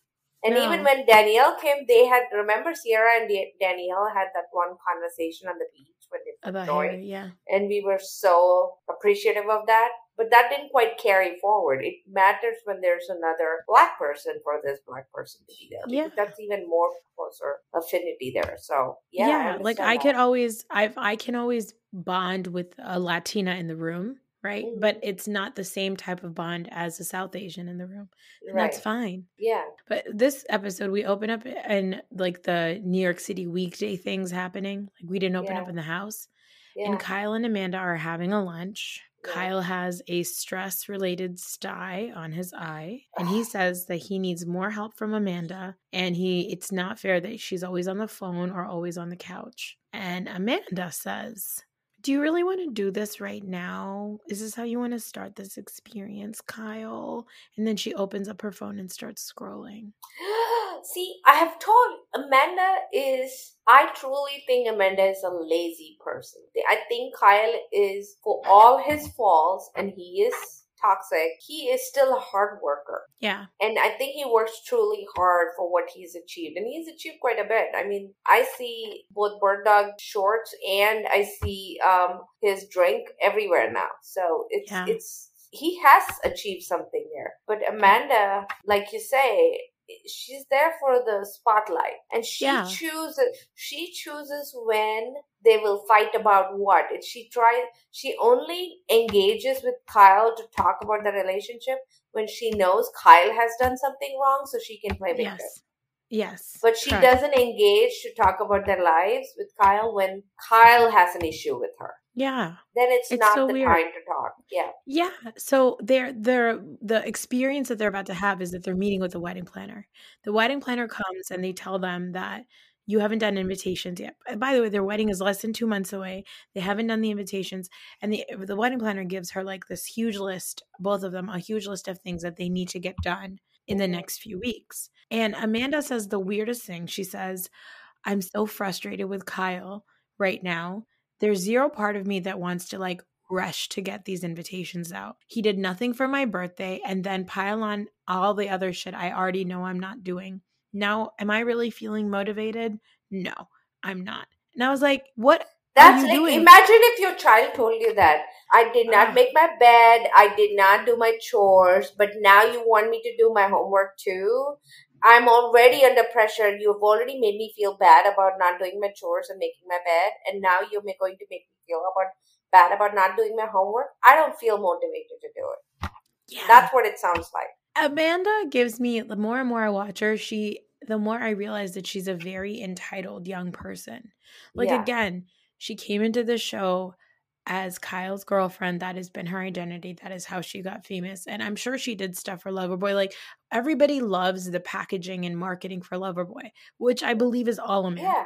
And No. even when Danielle came, they had remember Ciara and Danielle had that one conversation on the beach when they About joy yeah. and we were so appreciative of that. But that didn't quite carry forward. It matters when there's another black person for this black person to be there. Yeah. that's even more closer affinity there. So yeah, yeah, like I that. could always I've I can always bond with a Latina in the room, right? But Mhm. it's not the same type of bond as a South Asian in the room. And right. that's fine. Yeah, But this episode we open up in like the New York City weekday things happening. Like we didn't open Yeah. up in the house. yeah, And Kyle and Amanda are having a lunch. Yeah. Kyle has a stress related sty on his eye and he says that he needs more help from Amanda and he it's not fair that she's always on the phone or always on the couch. And Amanda says, "Do you really want to do this right now? Is this how you want to start this experience, Kyle?" And then she opens up her phone and starts scrolling. See, I have told Amanda is. I truly think Amanda is a lazy person. I think Kyle is, for all his faults, and he is toxic. He is still a hard worker. Yeah. And I think he works truly hard for what he's achieved. And he's achieved quite a bit. I mean, I see both Bird Dog shorts and I see um his drink everywhere now. So it's Yeah. it's he has achieved something there. But Amanda, like you say, she's there for the spotlight. And she Yeah. chooses she chooses when they will fight about what. And she tries she only engages with Kyle to talk about the relationship when she knows Kyle has done something wrong so she can play victim. Yes. Yes. But she correct. doesn't engage to talk about their lives with Kyle when Kyle has an issue with her. Yeah. Then it's, It's not so the weird. time to talk. Yeah. Yeah. So they're they're the experience that they're about to have is that they're meeting with the wedding planner. The wedding planner comes and they tell them that you haven't done invitations yet. By the way, their wedding is less than two months away. They haven't done the invitations, and the the wedding planner gives her like this huge list, both of them, a huge list of things that they need to get done in the Mhm. next few weeks. And Amanda says the weirdest thing. She says, "I'm so frustrated with Kyle right now. There's zero part of me that wants to like rush to get these invitations out. He did nothing for my birthday and then pile on all the other shit I already know I'm not doing. Now, am I really feeling motivated? No, I'm not. And I was like, what That's you like doing? imagine if your child told you that I did not Ah. make my bed, I did not do my chores, but now you want me to do my homework too. I'm already under pressure. You've already made me feel bad about not doing my chores and making my bed, and now you're going to make me feel about bad about not doing my homework. I don't feel motivated to do it. Yeah. That's what it sounds like. Amanda gives me the more and more I watch her, she the more I realize that she's a very entitled young person. Like Yeah. again, she came into the show as Kyle's girlfriend. That has been her identity. That is how she got famous. And I'm sure she did stuff for Loverboy. Like everybody loves the packaging and marketing for Loverboy, which I believe is all Amanda. Yeah.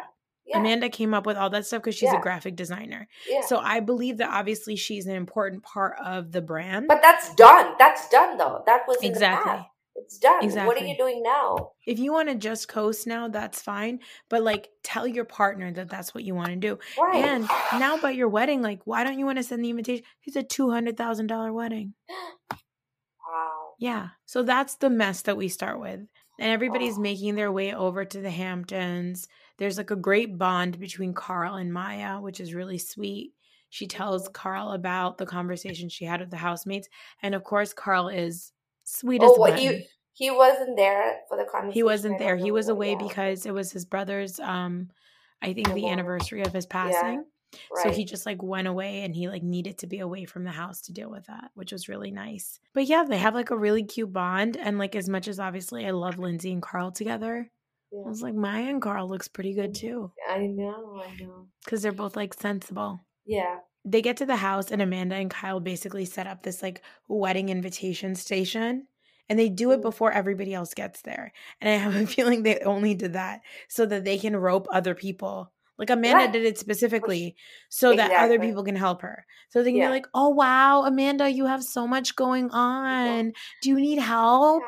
Yeah. Amanda came up with all that stuff because she's Yeah. a graphic designer. yeah. So I believe that obviously she's an important part of the brand. but that's done. That's done though. That was exactly. It's done. Exactly. What are you doing now? If you want to just coast now, that's fine. But like, tell your partner that that's what you want to do. Right. And now, about your wedding, like, why don't you want to send the invitation? It's a two hundred thousand dollar wedding. wow. Yeah. So that's the mess that we start with, and everybody's making their way over to the Hamptons. There's like a great bond between Carl and Mya, which is really sweet. She tells Mhm. Carl about the conversation she had with the housemates, and of course, Carl is sweet as Oh, well, button. He wasn't there for the conversation. he wasn't there he was away yeah. because it was his brother's um i think the anniversary of his passing Yeah, right. So he just like went away and he like needed to be away from the house to deal with that, which was really nice. But yeah, they have like a really cute bond. And like as much as obviously I love Lindsay and Carl together, Yeah. I was like, Mya and Carl looks pretty good too. I know, I know. Because they're both like sensible. Yeah. They get to the house and Amanda and Kyle basically set up this like wedding invitation station. And they do it Mm. before everybody else gets there. And I have a feeling they only did that so that they can rope other people. Like Amanda Right. did it specifically so that other people can help her. So they can Yeah. be like, oh, wow, Amanda, you have so much going on. Do you need help?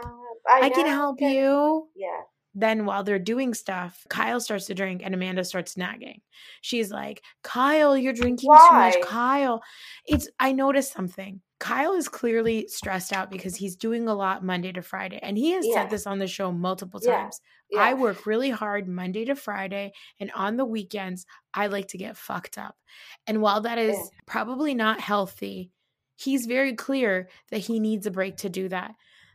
I, can help you. Yeah. Then while they're doing stuff, Kyle starts to drink and Amanda starts nagging. She's like, Kyle, you're drinking too much. Kyle. It's I noticed something. Kyle is clearly stressed out because he's doing a lot Monday to Friday. And he has Yeah. said this on the show multiple Yeah. times. Yeah. I work really hard Monday to Friday, and on the weekends, I like to get fucked up. And while that is Yeah. probably not healthy, he's very clear that he needs a break to do that.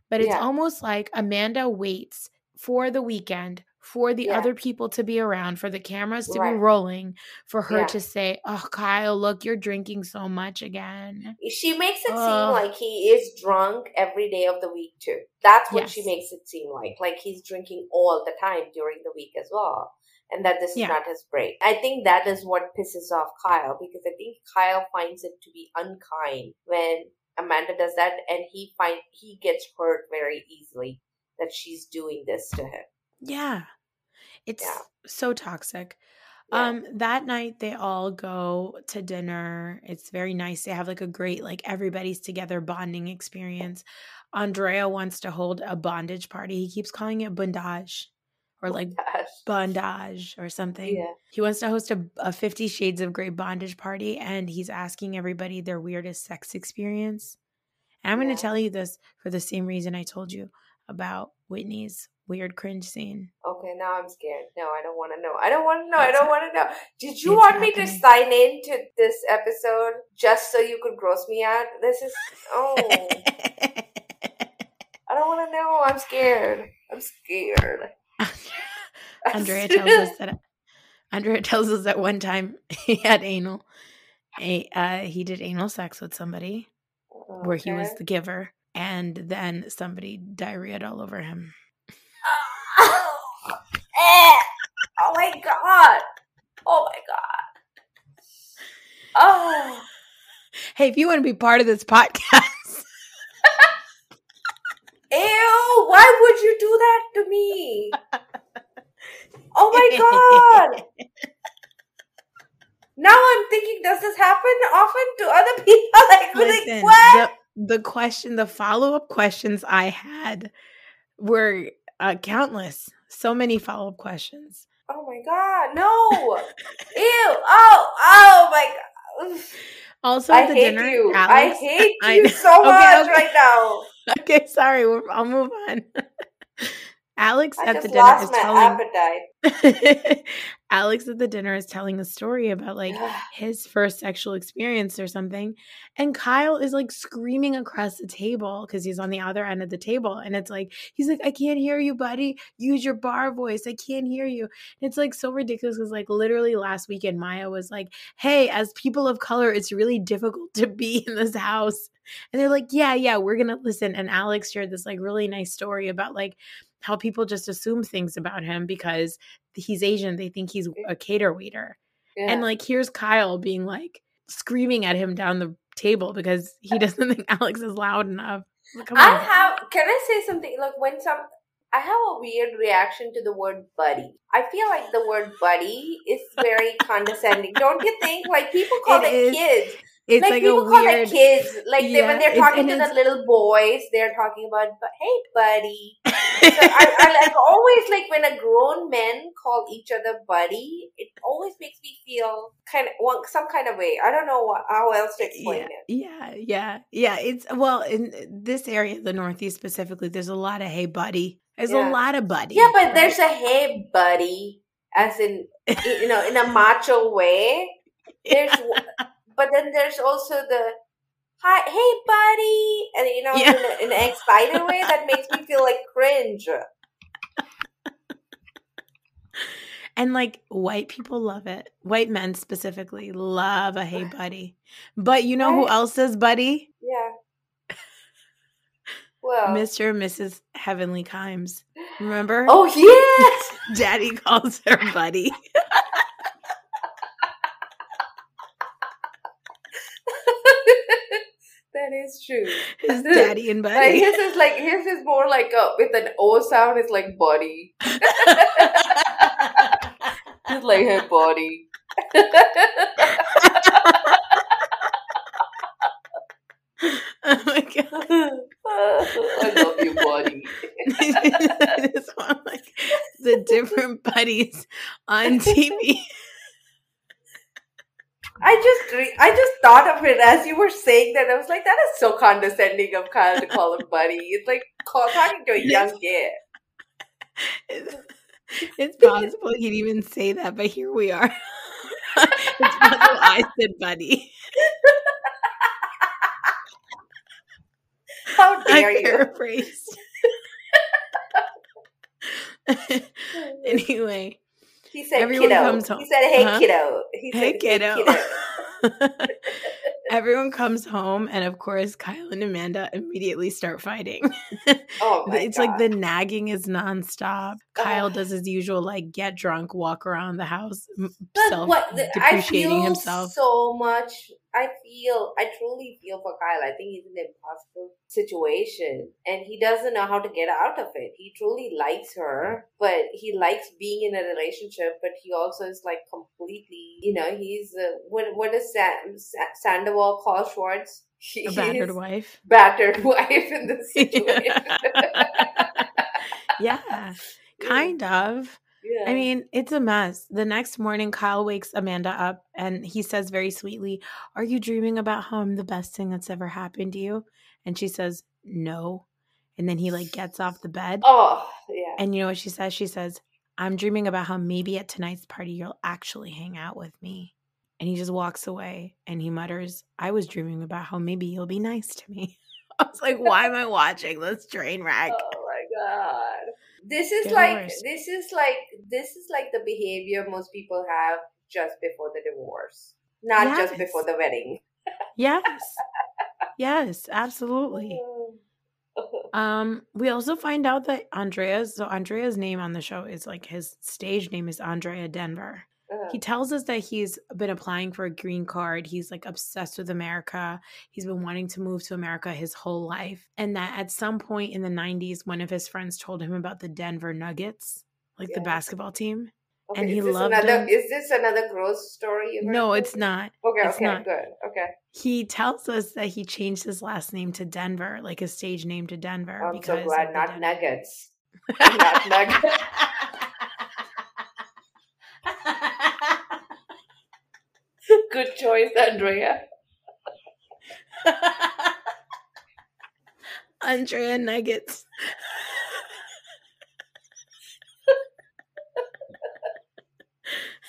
But it's Yeah. almost like Amanda waits for the weekend for the Yeah. other people to be around, for the cameras to be rolling, for her Yeah. to say, Oh, Kyle, look, you're drinking so much again. She makes it seem like he is drunk every day of the week too. That's what she makes it seem like. Like he's drinking all the time during the week as well. And that this is not his break. I think that is what pisses off Kyle because I think Kyle finds it to be unkind when Amanda does that and he find he gets hurt very easily that she's doing this to him. Yeah. It's Yeah. so toxic. Yeah. Um, that night they all go to dinner. It's very nice. They have like a great, like everybody's together bonding experience. Andrea wants to hold a bondage party. He keeps calling it bondage or like Gosh. bondage or something. Yeah. He wants to host a, a 50 Shades of Grey bondage party and he's asking everybody their weirdest sex experience. And I'm going Yeah. to tell you this for the same reason I told you about Whitney's weird cringe scene. Okay, now I'm scared. No, I don't want to know. I don't want to know. I don't want to know. Did you it's want me to sign in to this episode just so you could gross me out? This is oh, I don't want to know. I'm scared. I'm scared. Andrea tells us that Andrea tells us that one time he had anal. A, uh, he did anal sex with somebody where he was the giver, and then somebody diarrheaed all over him. Oh my god! Oh my god! Oh, Hey, if you want to be part of this podcast, ew! Why would you do that to me? Oh my god! Now I'm thinking, does this happen often to other people? Like, Listen, like what? the the question, the follow up questions I had were uh, countless. So many follow up questions. Oh my god, no! Ew! Oh, oh my god! Also, I the hate dinner, you. Alex, I hate I you so Okay, much okay. right now. okay, sorry, I'll move on. Alex I at the dinner is my telling appetite. Alex at the dinner is telling a story about like his first sexual experience or something. And Kyle is like screaming across the table because he's on the other end of the table. And it's like, he's like, I can't hear you, buddy. Use your bar voice. I can't hear you. And it's like so ridiculous because, like, literally last weekend, Mya was like, Hey, as people of color, it's really difficult to be in this house. And they're like, Yeah, yeah, we're going to listen. And Alex shared this like really nice story about like how people just assume things about him because he's Asian. They think he's a cater waiter. Yeah. And like here's Kyle being like screaming at him down the table because he doesn't think Alex is loud enough. Come I on. have. Can I say something? Like when some, I have a weird reaction to the word buddy. I feel like the word buddy is very condescending. Don't you think? Like people call It it kids. It's like, like, people a call weird. it kids. Like they, when they're talking to the little boys, they're talking about, "But hey, buddy." So I, I like always like when a grown men call each other buddy. It always makes me feel kind of one some kind of way. I don't know what, how else to explain yeah, it. yeah, yeah, yeah. It's well in this area, the Northeast specifically. There's a lot of hey, buddy. There's Yeah. a lot of buddy. Yeah, but there's a hey, buddy, as in you know, in a macho way. There's, but then there's also the hi, hey, buddy, and you know, Yeah. in, a, in an excited way that makes me feel like cringe. And like white people love it. White men specifically love a hey buddy. But you know who else says buddy? Yeah. Well. Mr. and Mrs. Heavenly Kimes. Remember? Oh yes. Daddy calls her buddy. that is true. His daddy and Like his is like his is more like a with an O sound. It's like body. Just like her body. oh my god. I love you, body. Just want like the different buddies on TV. I just re- I just thought of it as you were saying that. I was like, that is so condescending of Kyle to call him buddy. It's like call, talking to a young kid. It's, it's possible he'd even say that, but here we are. it's possible I said buddy. How dare I you? paraphrased. anyway, He said Everyone kiddo. comes home. He said, hey Huh? kiddo. He hey said, kiddo. Everyone comes home, and of course, Kyle and Amanda immediately start fighting. Oh it's God. like the nagging is nonstop. Kyle does his usual, like, get drunk, walk around the house, But self what the- I depreciating feel himself. so much. I feel, I truly feel for Kyle. I think he's in an impossible situation, and he doesn't know how to get out of it. He truly likes her, but he likes being in a relationship. But he also is like completely, you know, he's uh, what what does Sam, Sa- Sandoval call Schwartz? A battered wife. battered wife in this situation. yeah, kind of. Yeah. I mean, it's a mess. The next morning, Kyle wakes Amanda up and he says very sweetly, Are you dreaming about how I'm the best thing that's ever happened to you? And she says, No. And then he like gets off the bed. oh yeah. And you know what she says? She says, I'm dreaming about how maybe at tonight's party you'll actually hang out with me. And he just walks away and he mutters, I was dreaming about how maybe you'll be nice to me. I was like, why am I watching this train wreck? Oh my god. This is like this is like this is like the behavior most people have just before the divorce. Not just before the wedding. Yes. Yes, absolutely. Um, we also find out that Andrea's so Andrea's name on the show is like his stage name is Andrea Denver. He tells us that he's been applying for a green card. He's like obsessed with America. He's been wanting to move to America his whole life. And that at some point in the 90s, one of his friends told him about the Denver Nuggets, like the basketball team. okay, and he loved another him. is this another gross story? No, it's not. Okay, it's okay, not. good. Okay. He tells us that he changed his last name to Denver, like his stage name to Denver. I'm so because glad of not nuggets. not nuggets. Good choice, Andrea. Andrea Nuggets.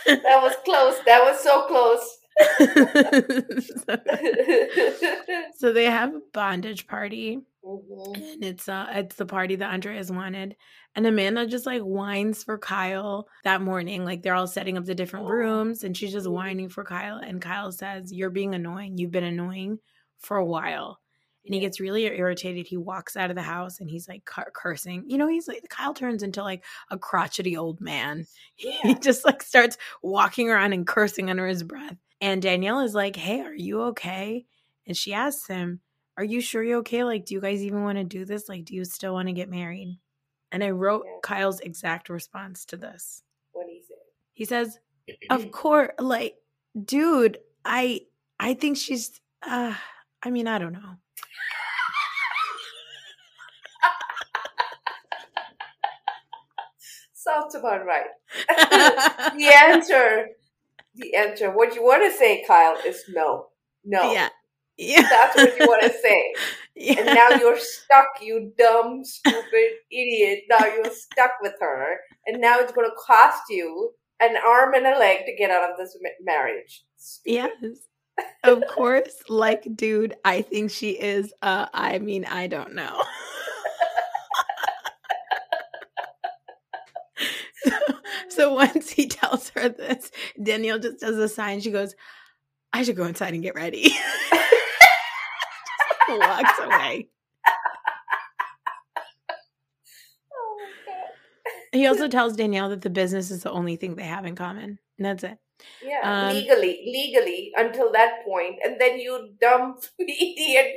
That was close. That was so close. so they have a bondage party Mhm. and it's uh it's the party that Andrea's wanted. And Amanda just like whines for Kyle that morning. Like they're all setting up the different Oh. rooms and she's just Mhm. whining for Kyle. And Kyle says, You're being annoying. You've been annoying for a while. And he gets really irritated. He walks out of the house and he's like cur- cursing. You know, he's like Kyle turns into like a crotchety old man. He just like starts walking around and cursing under his breath. And Danielle is like, Hey, are you okay? And she asks him, Are you sure you're okay? Like, do you guys even want to do this? Like, do you still want to get married? And I wrote Yeah. Kyle's exact response to this. What he said. He says, Of course, like, dude, I I think she's uh I mean, I don't know. Sounds about right. the answer, the answer, what you want to say, Kyle, is no. No. Yeah. Yeah. That's what you want to say. yeah. And now you're stuck, you dumb, stupid idiot. Now you're stuck with her. And now it's going to cost you an arm and a leg to get out of this ma- marriage. Yes. Of course, like dude, I think she is uh I mean, I don't know. so, So once he tells her this, Danielle just does a sign. She goes, I should go inside and get ready. Walks away. Oh. He also tells Danielle that the business is the only thing they have in common. And that's it. Yeah, Um, legally, legally until that point, and then you dumb idiot.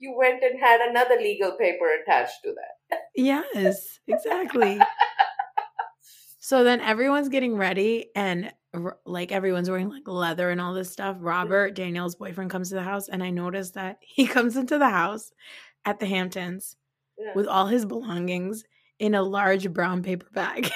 You went and had another legal paper attached to that. Yes, exactly. So then everyone's getting ready and like everyone's wearing like leather and all this stuff. Mm-hmm. Robert, Danielle's boyfriend, comes to the house and I noticed that he comes into the house at the Hamptons Yeah. with all his belongings in a large brown paper bag.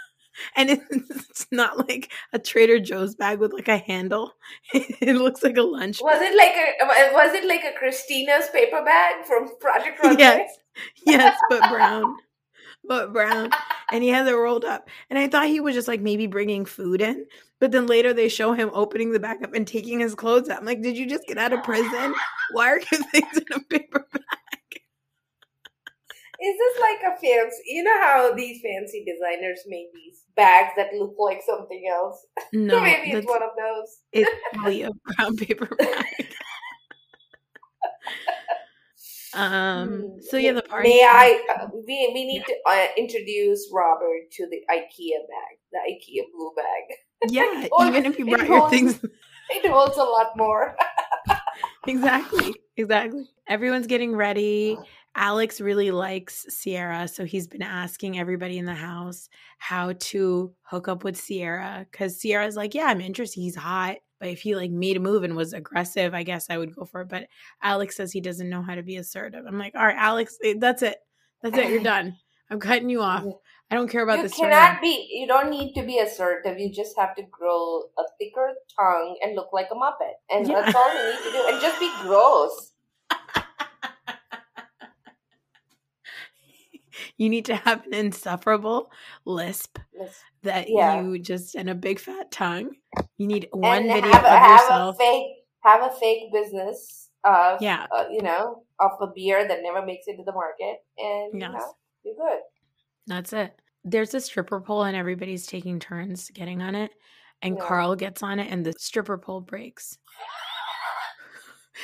and it's not like a Trader Joe's bag with like a handle. It looks like a lunch. Was it like a was it like a Christina's paper bag from Project Runway? Yes. Yes, but brown. But brown. And he has it rolled up. And I thought he was just like maybe bringing food in. But then later they show him opening the back up and taking his clothes out. I'm like, did you just get out of prison? Why are your things in a paper bag? Is this like a fancy? You know how these fancy designers make these bags that look like something else? No, Maybe it's one of those. it's probably a brown paper bag. um. Hmm. So yeah, the party. May I? Uh, we we need to uh, introduce Robert to the IKEA bag, the IKEA blue bag. Yeah, Oh, even if you brought your holds- things It holds a lot more. exactly exactly everyone's getting ready alex really likes ciara so he's been asking everybody in the house how to hook up with ciara because ciara's like yeah i'm interested he's hot but if he like made a move and was aggressive i guess i would go for it but alex says he doesn't know how to be assertive i'm like all right alex eh, that's it that's it you're done i'm cutting you off i don't care about you this cannot be. You don't need to be assertive. You just have to grow a thicker tongue and look like a muppet, and Yeah. that's all you need to do. And just be gross. You need to have an insufferable lisp Let's- that Yeah. you just and a big fat tongue. You need one and video have, of have yourself. a fake have a fake business. Uh, Yeah. uh, you know, of a beer that never makes it to the market, and you know you're good. That's it. There's a stripper pole and everybody's taking turns getting on it. And Yeah. Carl gets on it and the stripper pole breaks.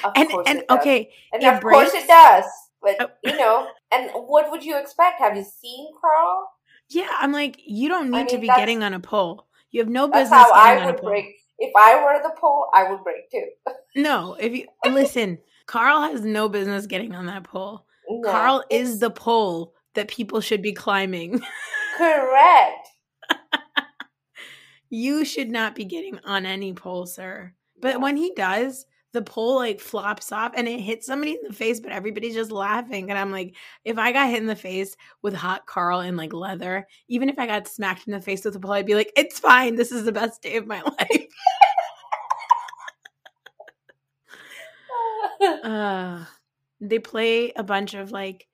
Of And and does. okay, and of course it does. But Oh. you know, and what would you expect? Have you seen Carl? yeah, I'm like, you don't need I to be getting on a pole. You have no That's business how getting I on a would pole. break. If I were the pole, I would break too. No, if you listen, Carl has no business getting on that pole. No, Carl is the pole that people should be climbing. correct. You should not be getting on any pole, sir. But when he does, the pole like flops off and it hits somebody in the face, but everybody's just laughing. And I'm like, if I got hit in the face with hot Carl in like leather, even if I got smacked in the face with a pole, I'd be like, it's fine. This is the best day of my life. uh, they play a bunch of like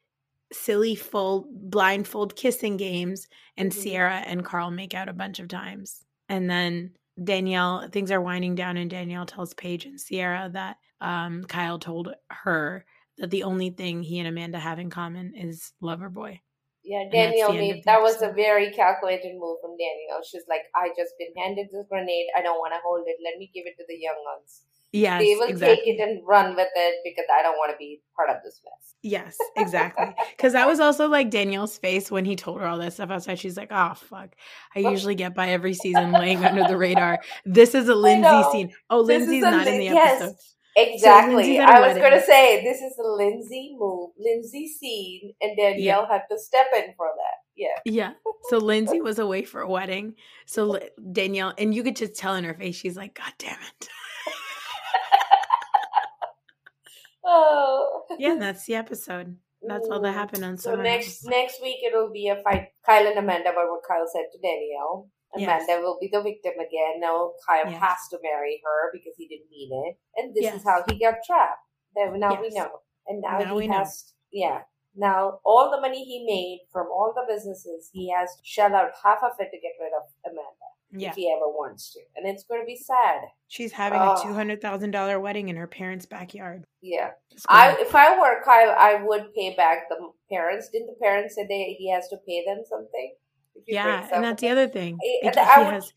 silly full blindfold kissing games, and Mhm. Ciara and Carl make out a bunch of times. And then Danielle, things are winding down, and Danielle tells Paige and Ciara that um, Kyle told her that the only thing he and Amanda have in common is Loverboy. Yeah, Danielle made that was a very calculated move from Danielle. She's like, I just been handed this grenade. I don't want to hold it. Let me give it to the young ones. Yes, they will exactly. take it and run with it because I don't want to be part of this mess. Yes, exactly. Because that was also like Danielle's face when he told her all that stuff outside. She's like, "Oh fuck!" I usually get by every season laying under the radar. This is a Lindsay scene. Oh, Lindsay's not in Lin- the yes. episode. Exactly. A I was going to say this is a Lindsay move, Lindsay scene, and Danielle had to step in for that. Yeah. Yeah. So Lindsay was away for a wedding. So Danielle, and you could just tell in her face, she's like, "God damn it!" Oh. Yeah, that's the episode. That's all that Mm. happened on So next next week it'll be a fight. Kyle and Amanda about what Kyle said to Danielle. Yes. Amanda will be the victim again. Now Kyle Yes. has to marry her because he didn't mean it, and this Yes. is how he got trapped. Then now we know, and now, Now he we know. has. Yeah. Now all the money he made from all the businesses, he has to shell out half of it to get rid of Amanda Yeah, if he ever wants to, and it's going to be sad. she's having Oh. a two hundred thousand dollar wedding in her parents' backyard. Yeah. I if I were Kyle, I would pay back the parents. Didn't the parents say they he has to pay them something Yeah, and that's the other thing. I- Like, I would- has,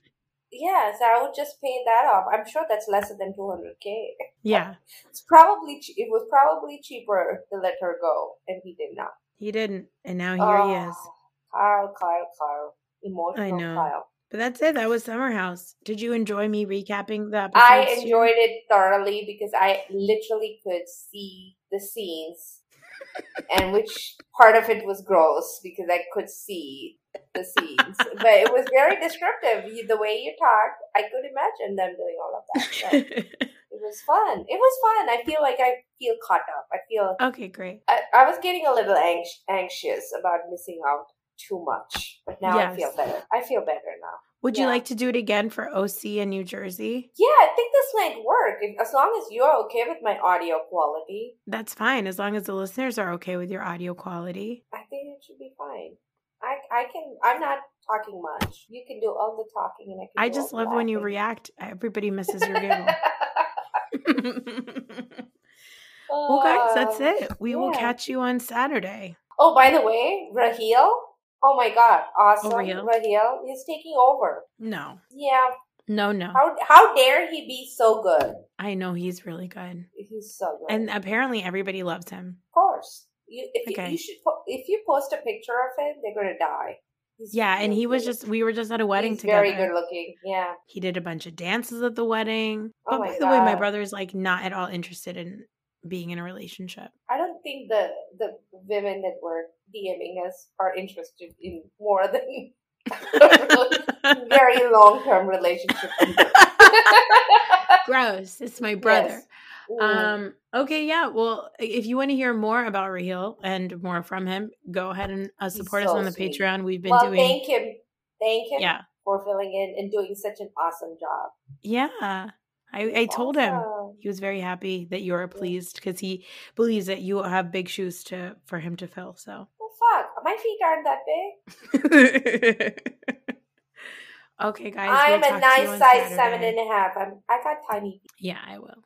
Yes, I would just pay that off. I'm sure that's less than 200k. yeah, It's probably it was probably cheaper to let her go, and he did not. he didn't, and now here he is. Oh, Kyle, Kyle, Kyle, emotional I know. Kyle. But that's it. That was Summer House. Did you enjoy me recapping the episode? I enjoyed it thoroughly because I literally could see the scenes, and which part of it was gross because I could see the scenes, but it was very descriptive. The way you talked, I could imagine them doing all of that. But it was fun. It was fun. I feel like I feel caught up. I feel okay, great. I, I was getting a little anx- anxious about missing out too much, but now I feel better. I feel better now. Would you like to do it again for OC in New Jersey? Yeah, I think this might work if, as long as you're okay with my audio quality. That's fine, as long as the listeners are okay with your audio quality. I think it should be fine. I I can. I'm not talking much. You can do all the talking, and I can. I just love when you react. Everybody misses your giggle. well, guys, that's Uh, it. We will catch you on Saturday. Oh, by the way, Raheel. Oh my God, oh, awesome! Raheel? Raheel is taking over. No, Yeah. no, no. How how dare he be so good? I know he's really good. He's so good. And apparently everybody loves him. Of course. You, if Okay. you, you should po- if you post a picture of him, they're gonna die. He's Yeah, and he was just, we were just at a wedding he's together. very good looking. Yeah. He did a bunch of dances at the wedding. Oh But my by the way, my God. brother's like not at all interested in being in a relationship. I don't think the the women that were DMing us are interested in more than a very long term relationship. Gross. It's my brother. Yes. Um, okay, yeah. Well, if you want to hear more about Raheel and more from him, go ahead and uh, He's support us so on the sweet. Patreon. We've been well, doing thank him, thank him Yeah. for filling in and doing such an awesome job. Yeah. I, I told him he was very happy that you are pleased because he believes that you have big shoes to for him to fill. So fuck, my feet aren't that big. Okay, guys. I'm we'll a talk to you nice size seven Saturday. and a half. I'm I got tiny feet. Yeah, I will.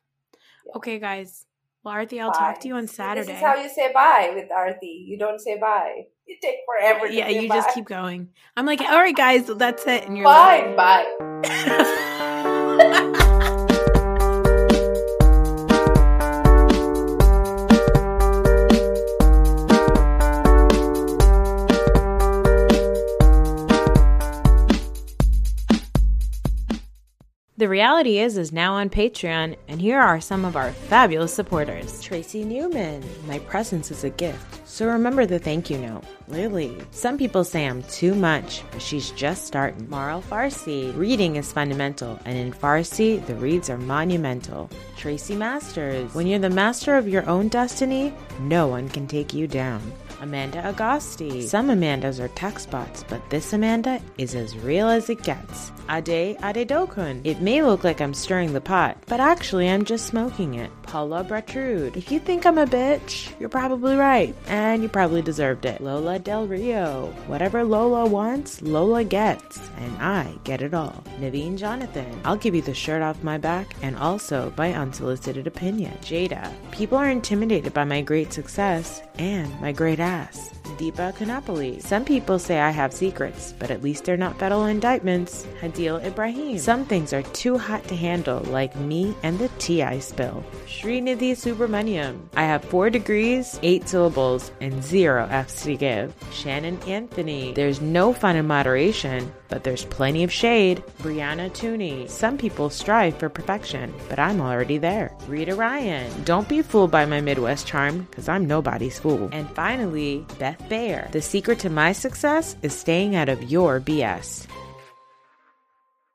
Yeah. Okay, guys. Well, Aarti, I'll talk to you on Saturday. This is how you say bye with Aarti. You don't say bye. You take forever. to yeah, you bye. just keep going. I'm like, all right, guys, that's it. And you're Fine, bye. The reality is is now on Patreon, and here are some of our fabulous supporters. Tracy Newman, my presence is a gift, so remember the thank you note. Lily, some people say I'm too much, but she's just starting. Marl Farsi, reading is fundamental, and in Farsi, the reads are monumental. Tracy Masters, when you're the master of your own destiny, no one can take you down. Amanda Agosti. Some Amandas are text bots, but this Amanda is as real as it gets. Ade Ade Dokun. It may look like I'm stirring the pot, but actually I'm just smoking it. Paula Bertrude. If you think I'm a bitch, you're probably right, and you probably deserved it. Lola Del Rio. Whatever Lola wants, Lola gets, and I get it all. Naveen Jonathan. I'll give you the shirt off my back and also by unsolicited opinion. Jada. People are intimidated by my great success and my great ass. Deepa Kanapoli. Some people say I have secrets, but at least they're not federal indictments. Hadil Ibrahim. Some things are too hot to handle, like me and the tea I spill. Srinidhi Subramaniam. I have four degrees, eight syllables, and zero F's to give. Shannon Anthony. There's no fun in moderation, but there's plenty of shade. Brianna Tooney. Some people strive for perfection, but I'm already there. Rita Ryan. Don't be fooled by my Midwest charm, because I'm nobody's fool. And finally, Beth Bayer. The secret to my success is staying out of your BS.